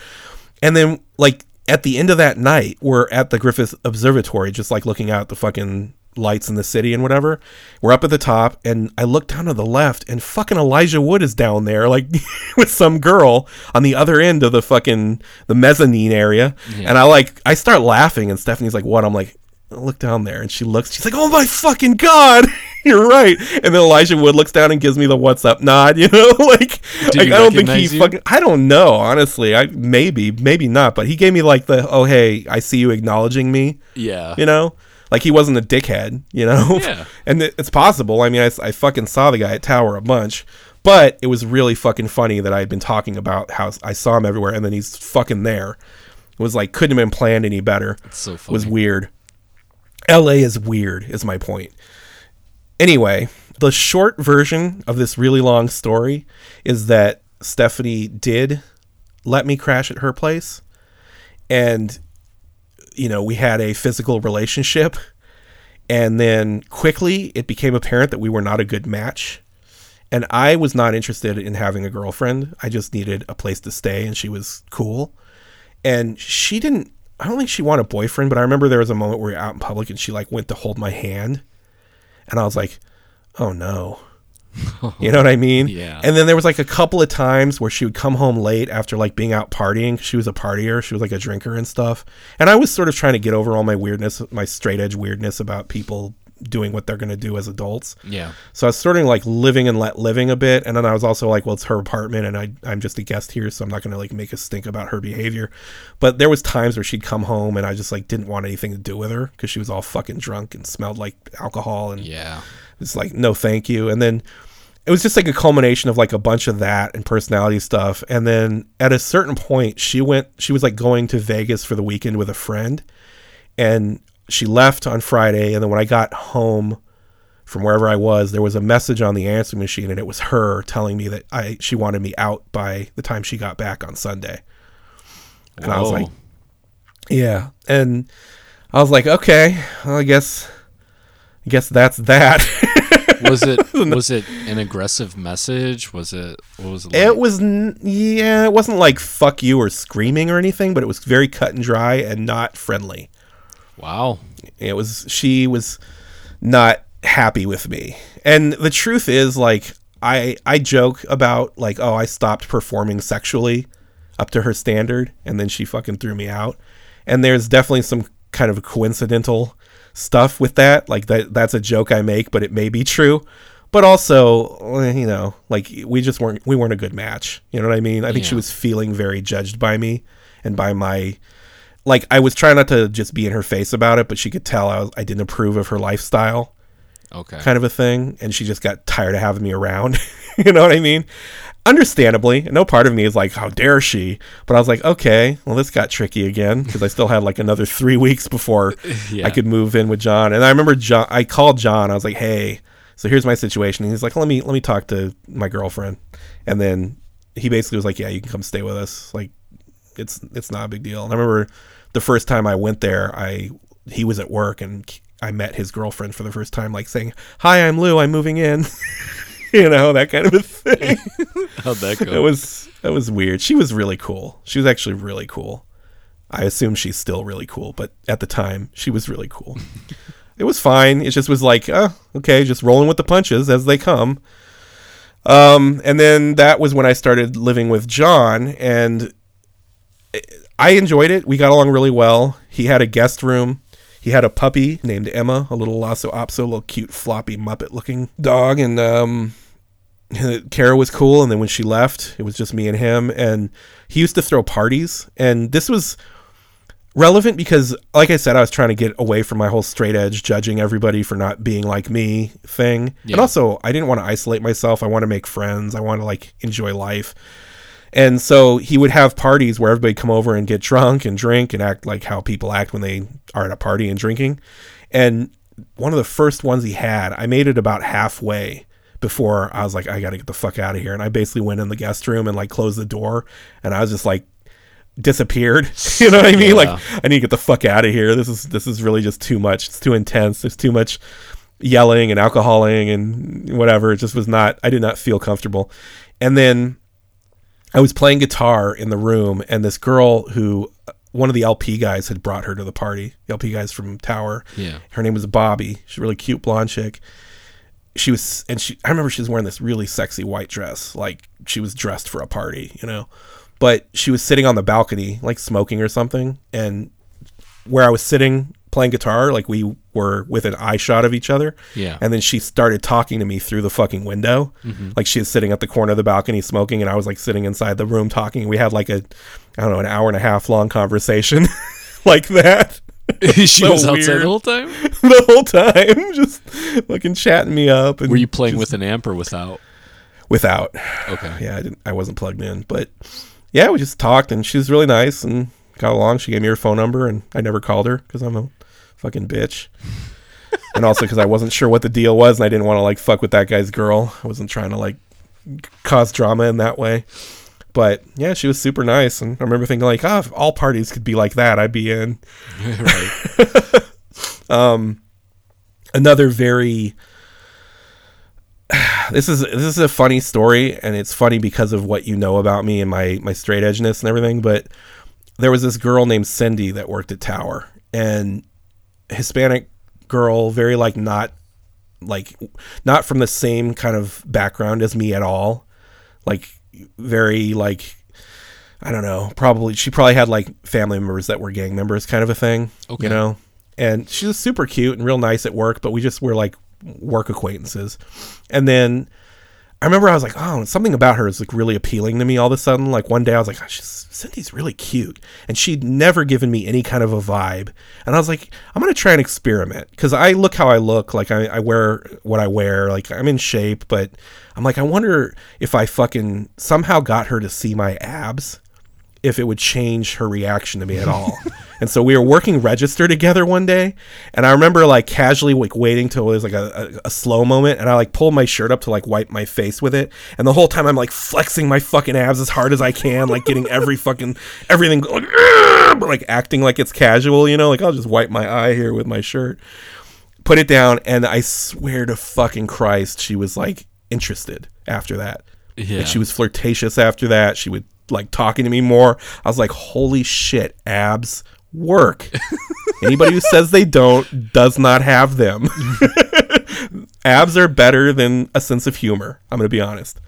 And then, like, at the end of that night, we're at the Griffith Observatory, just like looking out the fucking lights in the city and whatever. We're up at the top, and I look down to the left, and fucking Elijah Wood is down there, like with some girl on the other end of the fucking the mezzanine area. And I like, I start laughing, and Stephanie's like, "What?" I'm like, "Look down there," and she looks. She's like, "Oh my fucking god!" You're right. And then Elijah Wood looks down and gives me the "What's up?" nod. You know, like, like I don't think he you? fucking. I don't know, honestly. I maybe, maybe not, but he gave me like the, "Oh hey, I see you acknowledging me." Yeah. you know like he wasn't a dickhead you know? Yeah. and it's possible. I mean I, I fucking saw the guy at tower a bunch but it was really fucking funny that i had been talking about how i saw him everywhere and then he's fucking there. It was like couldn't have been planned any better. It's so it funny. was weird la is weird is my point. Anyway the short version of this really long story is that stephanie did let me crash at her place and you know we had a physical relationship and then quickly it became apparent that we were not a good match. And i was not interested in having a girlfriend. I just needed a place to stay and she was cool. And she didn't i don't think she wanted a boyfriend but i remember there was a moment where we were out in public and she like went to hold my hand. And i was like oh no You know what I mean? Yeah. And then there was like a couple of times where she would come home late after like being out partying. She was a partier. She was like a drinker and stuff. And I was sort of trying to get over all my weirdness, my straight edge weirdness about people doing what they're going to do as adults. Yeah. So I was sort of like living and let living a bit. And then I was also like, well, it's her apartment and I, I'm just a guest here. So I'm not going to like make a stink about her behavior. But there was times where she'd come home and I just like didn't want anything to do with her because she was all fucking drunk and smelled like alcohol and Yeah. It's like no thank you. And then it was just like a culmination of like a bunch of that and personality stuff. And then at a certain point she went she was like going to vegas for the weekend with a friend. And she left on friday. And then when i got home from wherever i was there was a message on the answering machine and it was her telling me that i she wanted me out by the time she got back on sunday. And i was like yeah. And i was like okay well, i guess i guess that's that was it was it an aggressive message? Was it what was it? Like? It was, yeah, it wasn't like fuck you or screaming or anything, but it was very cut and dry and not friendly. wow. It was, she was not happy with me. And the truth is, like, I, I joke about, like, oh, I stopped performing sexually up to her standard, and then she fucking threw me out. And there's definitely some kind of coincidental stuff with that. Like, that that's a joke I make, but it may be true. But also, eh, you know, like we just weren't we weren't a good match. You know what I mean? I think she was feeling very judged by me and by my like I was trying not to just be in her face about it, but she could tell I was I didn't approve of her lifestyle Okay. kind of a thing, and she just got tired of having me around. you know what I mean? Understandably, no part of me is like, how dare she? But I was like, okay, well, this got tricky again because I still had like another three weeks before Yeah. I could move in with John. And I remember John, I called John. I was like, hey, so here's my situation. And he's like, let me let me talk to my girlfriend. And then he basically was like, yeah, you can come stay with us. Like, it's it's not a big deal. And I remember the first time I went there, I he was at work and I met his girlfriend for the first time, like saying, "Hi, I'm Lou. I'm moving in." you know that kind of a thing. How'd that it go? was it was weird. She was really cool. She was actually really cool. I assume she's still really cool, but at the time, she was really cool. it was fine. It just was like, oh, okay, just rolling with the punches as they come. Um, and then that was when I started living with John, and I enjoyed it. We got along really well. He had a guest room. He had a puppy named Emma, a little Lhasa Apso, little cute floppy Muppet looking dog, and um, Kara was cool. And then when she left, it was just me and him. And he used to throw parties, and this was relevant because, like I said, I was trying to get away from my whole straight edge judging everybody for not being like me thing. And also, I didn't want to isolate myself. I want to make friends. I want to like enjoy life. And so he would have parties where everybody come over and get drunk and drink and act like how people act when they are at a party and drinking. And one of the first ones he had, I made it about halfway before I was like, I got to get the fuck out of here. And I basically went in the guest room and like closed the door. And I was just like, disappeared. you know what I mean? Yeah. Like, I need to get the fuck out of here. This is this is really just too much. It's too intense. There's too much yelling and alcoholing and whatever. It just was not. I did not feel comfortable. And then I was playing guitar in the room, and this girl who uh, one of the LP guys had brought her to the party. The LP guys from Tower. Yeah. Her name was Bobby. She's a really cute blonde chick. She was, and she. I remember she was wearing this really sexy white dress, like she was dressed for a party, you know. But she was sitting on the balcony, like smoking or something, and where I was sitting playing guitar, like we were with an eye shot of each other. Yeah. And then she started talking to me through the fucking window. Mm-hmm. Like she was sitting at the corner of the balcony smoking, and I was like sitting inside the room talking. We had like a, I don't know, an hour and a half long conversation like that she so was outside weird. the whole time. the whole time, just fucking chatting me up. And Were you playing just with an amp or without? without? Okay. Yeah, I didn't. I wasn't plugged in, but yeah, we just talked, and she was really nice and got along. She gave me her phone number, and I never called her because I'm a fucking bitch. and also because I wasn't sure what the deal was, and I didn't want to like fuck with that guy's girl. I wasn't trying to like cause drama in that way. But yeah, she was super nice, and I remember thinking like, ah, if all parties could be like that, I'd be in. right. another very this is this is a funny story and it's funny because of what you know about me and my my straight edgeness and everything but there was this girl named Cindy that worked at Tower and Hispanic girl very like not like not from the same kind of background as me at all. Like very like I don't know, probably she probably had like family members that were gang members kind of a thing, Okay. you know. And she was super cute and real nice at work, but we just were like work acquaintances. And then I remember I was like, oh, something about her is like really appealing to me all of a sudden. Like one day I was like, oh, Cynthia's really cute. And she'd never given me any kind of a vibe. And I was like, I'm going to try and experiment because I look how I look. Like I, I wear what I wear. Like I'm in shape, but I'm like, I wonder if I fucking somehow got her to see my abs, if it would change her reaction to me at all. and so we were working register together one day, and I remember like casually like waiting till it was like a, a, a slow moment, and I like pulled my shirt up to like wipe my face with it, and the whole time I'm like flexing my fucking abs as hard as I can, like getting every fucking everything, like, but like acting like it's casual, you know, like I'll just wipe my eye here with my shirt, put it down, and I swear to fucking Christ, she was like interested after that. Yeah. Like she was flirtatious after that. She would like talking to me more. I was like, holy shit, abs work. Anybody who says they don't does not have them. abs are better than a sense of humor. I'm going to be honest.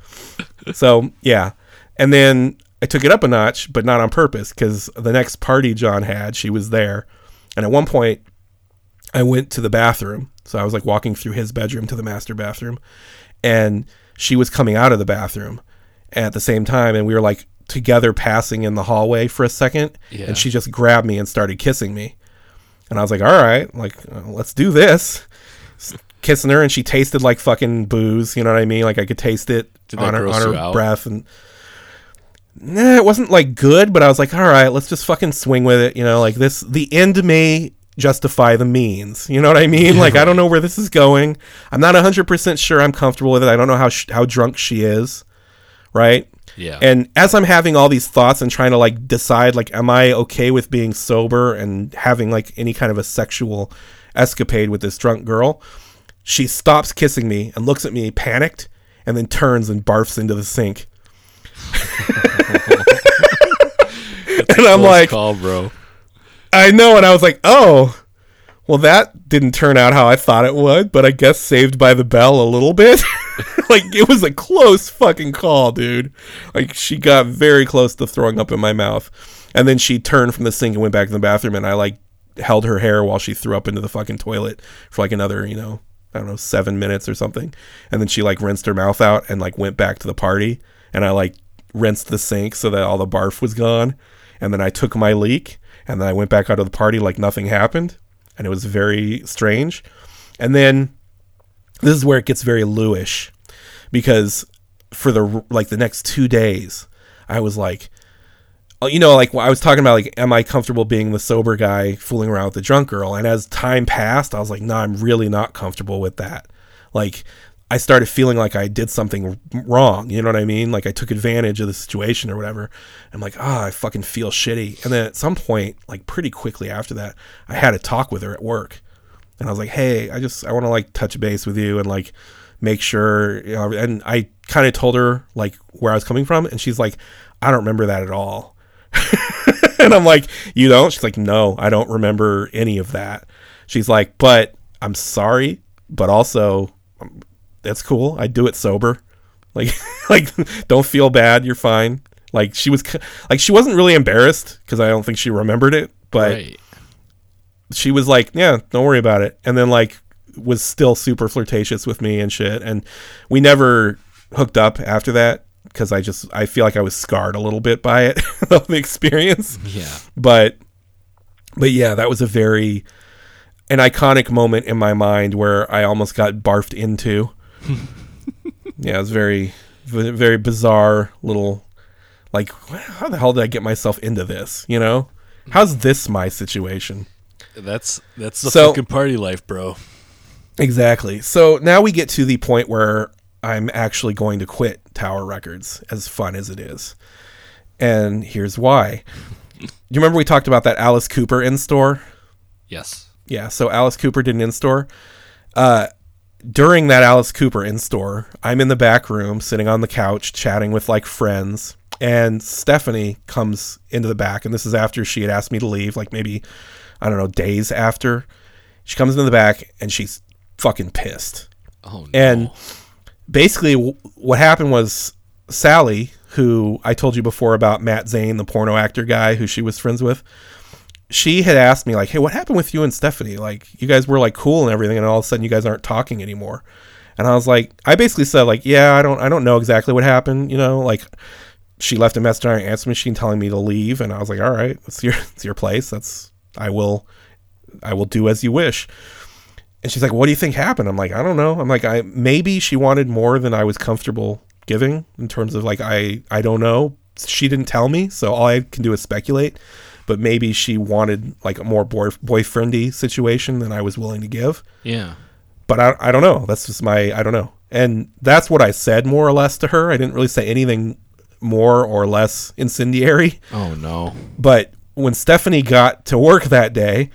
So, yeah. And then I took it up a notch, but not on purpose because the next party John had, she was there. And at one point, I went to the bathroom. So I was like walking through his bedroom to the master bathroom. And she was coming out of the bathroom at the same time. And we were like together passing in the hallway for a second. Yeah. And she just grabbed me and started kissing me. And I was like, all right, like, uh, let's do this. Kissing her, and she tasted like fucking booze. You know what I mean? Like, I could taste it Did on her, on her out? breath. And nah, it wasn't like good, but I was like, all right, let's just fucking swing with it. You know, like this, the end may justify the means. You know what I mean? Like, I don't know where this is going. I'm not 100% sure I'm comfortable with it. I don't know how, sh- how drunk she is. Right? Yeah. And as I'm having all these thoughts and trying to like decide like am I okay with being sober and having like any kind of a sexual escapade with this drunk girl, she stops kissing me and looks at me panicked and then turns and barfs into the sink. and I'm like call, bro. I know and I was like, "Oh, well that didn't turn out how I thought it would, but I guess saved by the bell a little bit." like it was a close fucking call, dude. Like she got very close to throwing up in my mouth. And then she turned from the sink and went back to the bathroom and I like held her hair while she threw up into the fucking toilet for like another, you know, I don't know, 7 minutes or something. And then she like rinsed her mouth out and like went back to the party and I like rinsed the sink so that all the barf was gone. And then I took my leak and then I went back out of the party like nothing happened and it was very strange. And then this is where it gets very Lewish because for the like the next two days, I was like, uh, you know, like I was talking about, like, am I comfortable being the sober guy fooling around with the drunk girl? And as time passed, I was like, no, I'm really not comfortable with that. Like, I started feeling like I did something wrong. You know what I mean? Like I took advantage of the situation or whatever. I'm like, ah, I fucking feel shitty. And then at some point, like pretty quickly after that, I had a talk with her at work and I was like, "Hey, I just I want to like touch base with you and like make sure." You know, and I kind of told her like where I was coming from, and she's like, "I don't remember that at all." and I'm like, "You don't?" She's like, "No, I don't remember any of that." She's like, "But I'm sorry, but also um, that's cool. I do it sober. Like, like don't feel bad. You're fine." Like she was, like she wasn't really embarrassed because I don't think she remembered it, but right. She was like, "Yeah, don't worry about it," and then like was still super flirtatious with me and shit. And we never hooked up after that because I just I feel like I was scarred a little bit by it, the experience. Yeah. But but yeah, that was a very an iconic moment in my mind where I almost got barfed into. yeah, it was very very bizarre little like how the hell did I get myself into this, you know? How's this my situation? That's that's the So- fucking party life, bro. Exactly. So now we get to the point where I'm actually going to quit Tower Records, as fun as it is. And here's why. You remember we talked about that Alice Cooper in store? Yes. Yeah, so Alice Cooper did an in store. Uh, during that Alice Cooper in store, I'm in the back room sitting on the couch chatting with like friends. And Stephanie comes into the back, and this is after she had asked me to leave, like maybe, I don't know, days after. She comes in the back and she's fucking pissed. Oh no. And basically, w- what happened was Sally, who I told you before about Matt Zane, the porno actor guy who she was friends with, she had asked me, like, hey, what happened with you and Stephanie? Like, you guys were like cool and everything, and all of a sudden you guys aren't talking anymore. And I was like, I basically said, like, yeah, I don't, I don't know exactly what happened, you know, like. She left a message on her answer machine telling me to leave, and I was like, "All right, it's your, it's your place. That's I will, I will do as you wish." And she's like, "What do you think happened?" I'm like, "I don't know." I'm like, "I maybe she wanted more than I was comfortable giving in terms of like I I don't know. She didn't tell me, so all I can do is speculate. But maybe she wanted like a more boy boyfriendy situation than I was willing to give. yeah. But I I don't know. That's just my I don't know. And that's what I said more or less to her. I didn't really say anything more or less incendiary. Oh no. But when Stephanie got to work that day,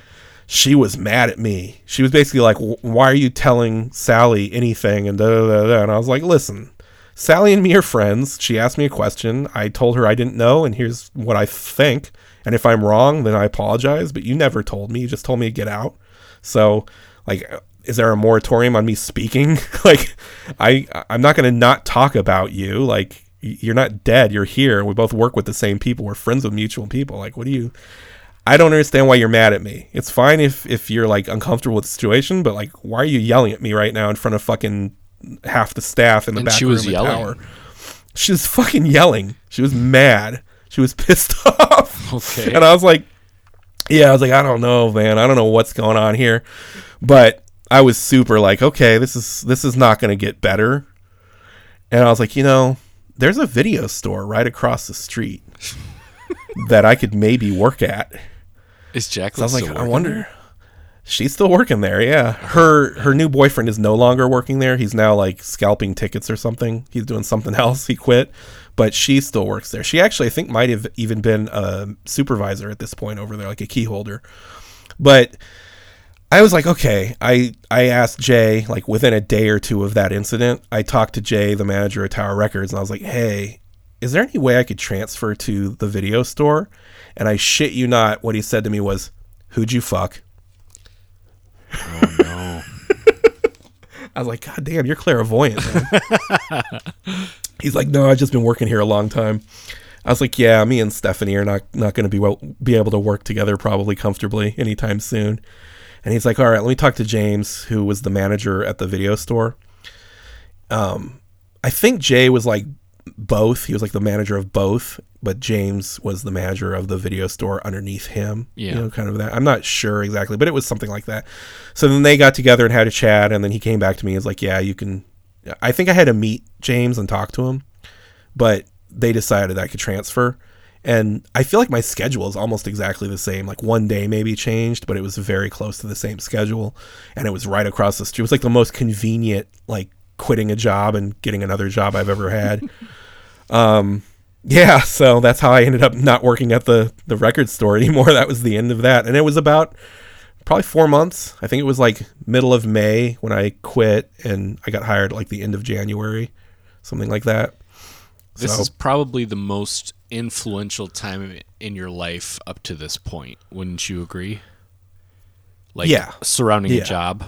she was mad at me. She was basically like, "Why are you telling Sally anything?" And da da da. da. And I was like, "Listen, Sally and me are friends. She asked me a question. I told her I didn't know, and here's what I think. And if I'm wrong, then I apologize. But you never told me. You just told me to get out. So, like, uh, is there a moratorium on me speaking? like, I I'm not gonna not talk about you. Like, you're not dead. You're here. We both work with the same people. We're friends with mutual people. Like, what do you? I don't understand why you're mad at me. It's fine if if you're like uncomfortable with the situation, but like, why are you yelling at me right now in front of fucking half the staff in the And back she was yelling. Tower? She was fucking yelling. She was mad. She was pissed off. Okay. And I was like, yeah, I was like, I don't know, man. I don't know what's going on here. But I was super like, okay, this is this is not going to get better. And I was like, you know, there's a video store right across the street that I could maybe work at. Is So Jacqueline I was like, I wonder. there? She's still working there, yeah. Her her new boyfriend is no longer working there. He's now like scalping tickets or something. He's doing something else. He quit, but she still works there. She actually, I think, might have even been a supervisor at this point over there, like a key holder. But I was like, okay. I I asked Jay like within a day or two of that incident. I talked to Jay, the manager at Tower Records, and I was like, hey, is there any way I could transfer to the video store? And I shit you not, what he said to me was, "Who'd you fuck?" Oh no. I was like, God damn, you're clairvoyant. Man. He's like, No, I've just been working here a long time. I was like, Yeah, me and Stephanie are not not going to be well, be able to work together probably comfortably anytime soon. And he's like, All right, let me talk to James, who was the manager at the video store. Um, I think Jay was like both. He was like the manager of both, but James was the manager of the video store underneath him. Yeah. You know, kind of that. I'm not sure exactly, but it was something like that. So then they got together and had a chat, and then he came back to me and was like, Yeah, you can. I think I had to meet James and talk to him, but they decided I could transfer. And I feel like my schedule is almost exactly the same. Like one day maybe changed, but it was very close to the same schedule. And it was right across the street. It was like the most convenient, like quitting a job and getting another job I've ever had. um, yeah, so that's how I ended up not working at the the record store anymore. That was the end of that. And it was about probably four months. I think it was like middle of May when I quit, and I got hired like the end of January, something like that. This So- is probably the most influential time in your life up to this point. Wouldn't you agree? Like Yeah. surrounding Yeah. a job.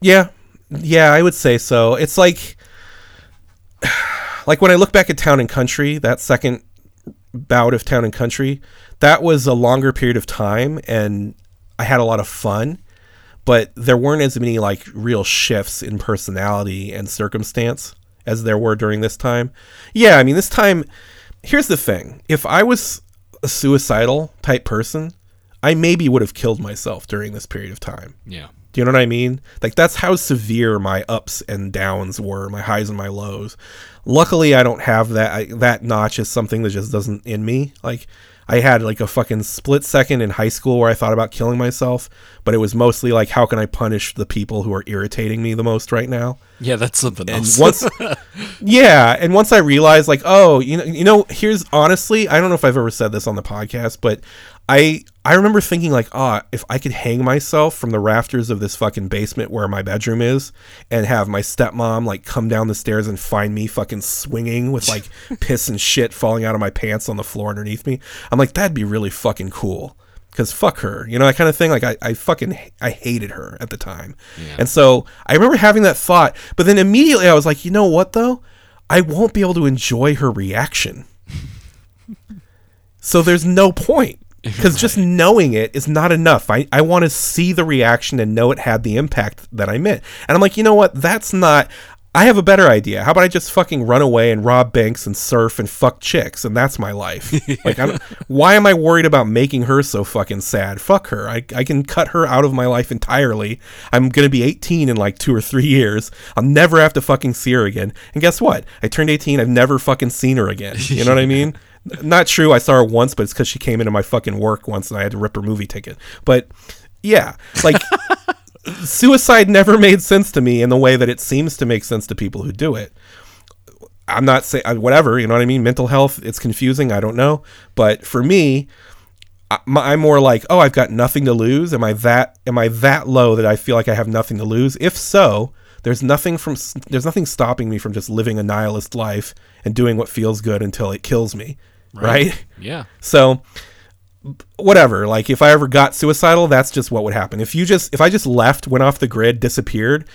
Yeah, yeah, I would say so. It's like, like when I look back at Town and Country, that second bout of Town and Country, that was a longer period of time, and I had a lot of fun. But there weren't as many like real shifts in personality and circumstance as there were during this time. Yeah, I mean, this time. Here's the thing: if I was a suicidal type person, I maybe would have killed myself during this period of time. Yeah. Do you know what I mean? Like that's how severe my ups and downs were, my highs and my lows. Luckily, I don't have that. I, that notch is something that just doesn't in me. Like I had like a fucking split second in high school where I thought about killing myself, but it was mostly like, how can I punish the people who are irritating me the most right now? Yeah, that's something And else. once, yeah, and once I realized, like, oh, you know, you know, here's honestly, I don't know if I've ever said this on the podcast, but I I remember thinking like, ah, if I could hang myself from the rafters of this fucking basement where my bedroom is, and have my stepmom like come down the stairs and find me fucking swinging with like piss and shit falling out of my pants on the floor underneath me, I'm like, that'd be really fucking cool. because fuck her, you know that kind of thing. Like I, I fucking I hated her at the time, Yeah. and so I remember having that thought. But then immediately I was like, you know what though, I won't be able to enjoy her reaction. so there's no point because just knowing it is not enough. I, I want to see the reaction and know it had the impact that I meant. And I'm like, you know what? That's not. I have a better idea. How about I just fucking run away and rob banks and surf and fuck chicks, and that's my life. like, why am I worried about making her so fucking sad? Fuck her. I, I can cut her out of my life entirely. I'm gonna be 18 in like two or three years. I'll never have to fucking see her again. And guess what? I turned 18. I've never fucking seen her again. You know what I mean? Not true. I saw her once, but it's because she came into my fucking work once, and I had to rip her movie ticket. But yeah, like suicide never made sense to me in the way that it seems to make sense to people who do it. I'm not saying uh, whatever, you know what I mean. Mental health, it's confusing. I don't know, but for me, I'm more like, oh, I've got nothing to lose. Am I that? Am I that low that I feel like I have nothing to lose? If so, there's nothing from there's nothing stopping me from just living a nihilist life and doing what feels good until it kills me, right? Yeah. So whatever, like if I ever got suicidal, that's just what would happen. If you just if I just left, went off the grid, disappeared,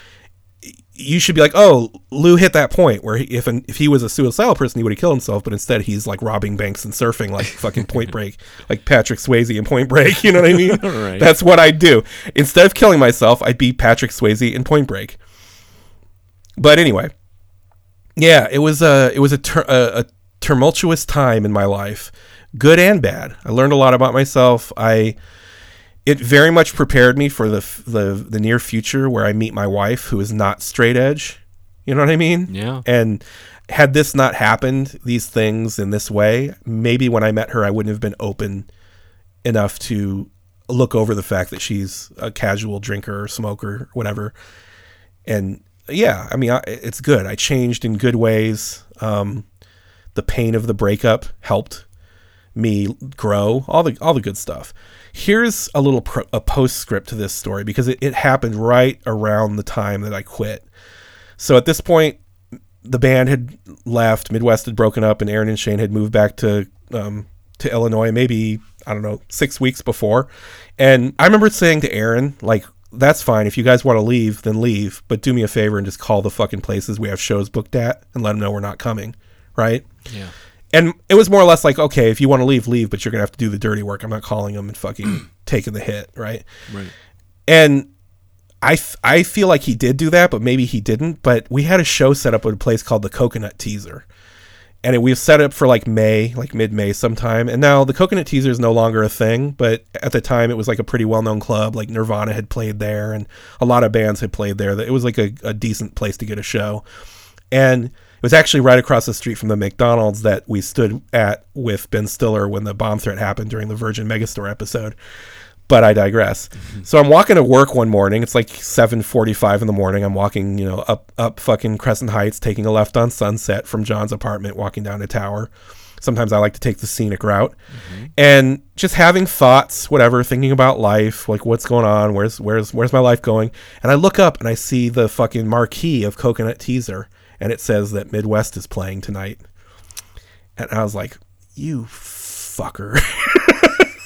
you should be like, "Oh, Lou hit that point where he, if an, if he was a suicidal person, he would have killed himself, but instead he's like robbing banks and surfing like fucking Point Break, like Patrick Swayze in Point Break, you know what I mean? Right. That's what I'd do. Instead of killing myself, I'd be Patrick Swayze in Point Break. But anyway, yeah, it was a it was a, tur- a, a tumultuous time in my life, good and bad. I learned a lot about myself. I it very much prepared me for the the the near future where I meet my wife, who is not straight edge. You know what I mean? Yeah. And had this not happened, these things in this way, maybe when I met her, I wouldn't have been open enough to look over the fact that she's a casual drinker or smoker, whatever. And yeah, I mean, I, it's good. I changed in good ways. Um, the pain of the breakup helped me grow. All the all the good stuff. Here's a little pro, a postscript to this story because it, it happened right around the time that I quit. So at this point, the band had left, Midwest had broken up, and Aaron and Shane had moved back to um, to Illinois. Maybe I don't know six weeks before, and I remember saying to Aaron like. That's fine. If you guys want to leave, then leave. But do me a favor and just call the fucking places we have shows booked at and let them know we're not coming. Right? Yeah. And it was more or less like, okay, if you want to leave, leave, but you're gonna have to do the dirty work. I'm not calling them and fucking taking the hit, right? Right. And I, I feel like he did do that, but maybe he didn't. But we had a show set up at a place called the Coconut Teaszer. And it, we've set up for like May, like mid May sometime. And now the Coconut Teaszer is no longer a thing, but at the time it was like a pretty well known club. Like Nirvana had played there and a lot of bands had played there. It was like a, a decent place to get a show. And was actually right across the street from the McDonald's that we stood at with Ben Stiller when the bomb threat happened during the Virgin Megastore episode but I digress. Mm-hmm. So I'm walking to work one morning. It's like 7:45 in the morning. I'm walking, you know, up up fucking Crescent Heights, taking a left on Sunset from John's apartment, walking down to Tower. Sometimes I like to take the scenic route, mm-hmm. and just having thoughts, whatever, thinking about life, like what's going on, where's where's where's my life going, and I look up and I see the fucking marquee of Coconut Teaszer, and it says that Midwest is playing tonight, and I was like, you fucker.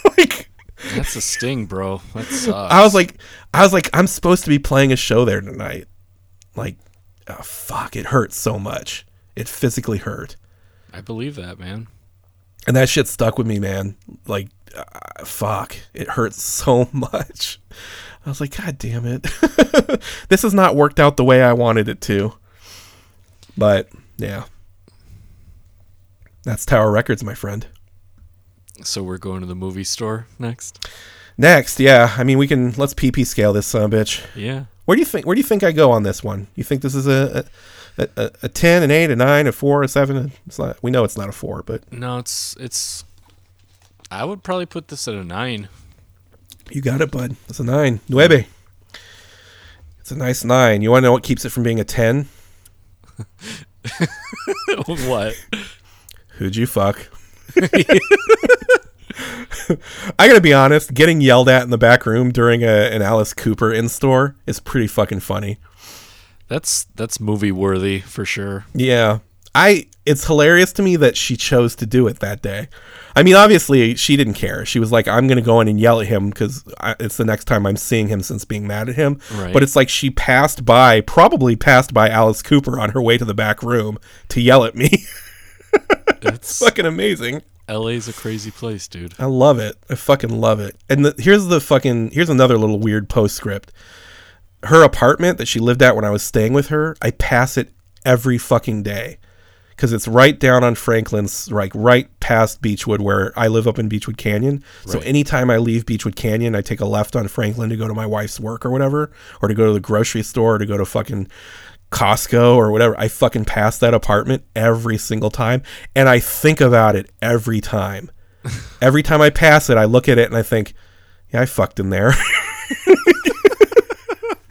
like That's a sting, bro. That sucks. I was like, I was like, I'm supposed to be playing a show there tonight. Like, oh, fuck, it hurts so much. It physically hurt, I believe that, man. and that shit stuck with me, man. Like, uh, fuck, it hurts so much. I was like, God damn it, this has not worked out the way I wanted it to. But yeah, that's Tower Records, my friend. So we're going to the movie store next. Next, yeah, I mean, we can let's PP scale this son of a bitch. Yeah. Where do you think? Where do you think I go on this one? You think this is a a, a, a ten, an eight, a nine, a four, a seven? It's not. We know it's not a four, but No, it's it's. I would probably put this at a nine. you got it, bud. It's a nine. Nueve. It's a nice nine. You want to know what keeps it from being a ten? what? Who'd you fuck? I gotta be honest. Getting yelled at in the back room during a, an Alice Cooper in store is pretty fucking funny. That's that's movie worthy for sure. Yeah. I it's hilarious to me that she chose to do it that day. I mean, obviously she didn't care. She was like, "I'm going to go in and yell at him because it's the next time I'm seeing him since being mad at him." Right. But it's like she passed by, probably passed by Alice Cooper on her way to the back room to yell at me. It's fucking amazing. LA's a crazy place, dude. I love it. I fucking love it. And the, here's the fucking here's another little weird postscript. Her apartment that she lived at when I was staying with her, I pass it every fucking day because it's right down on Franklin's, like right past Beachwood, where I live up in Beachwood Canyon. So anytime I leave Beachwood Canyon, I take a left on Franklin to go to my wife's work or whatever, or to go to the grocery store, or to go to fucking Costco or whatever. I fucking pass that apartment every single time, and I think about it every time. every time I pass it, I look at it and I think, yeah, I fucked in there.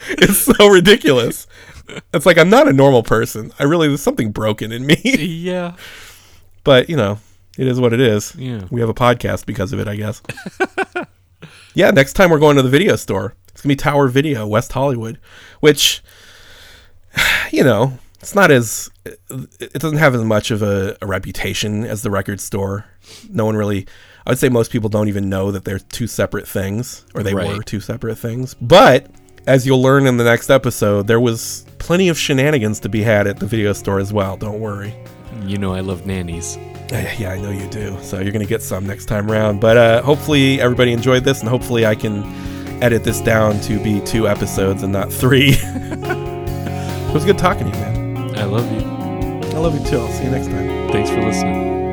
it's so ridiculous. It's like I'm not a normal person. I really there's something broken in me. Yeah. but you know, it is what it is. Yeah. We have a podcast because of it, I guess. yeah, next time we're going to the video store. It's gonna be Tower Video, West Hollywood, which you know, it's not as it doesn't have as much of a, a reputation as the record store. No one really I would say most people don't even know that they're two separate things, or they Right. were two separate things. But as you'll learn in the next episode, there was plenty of shenanigans to be had at the video store as well. Don't worry. You know I love nannies. Yeah, I know you do. So you're gonna get some next time around. But uh, hopefully everybody enjoyed this, and hopefully I can edit this down to be two episodes and not three. it was good talking to you, man. I love you. I love you too. I'll see you next time. Thanks for listening.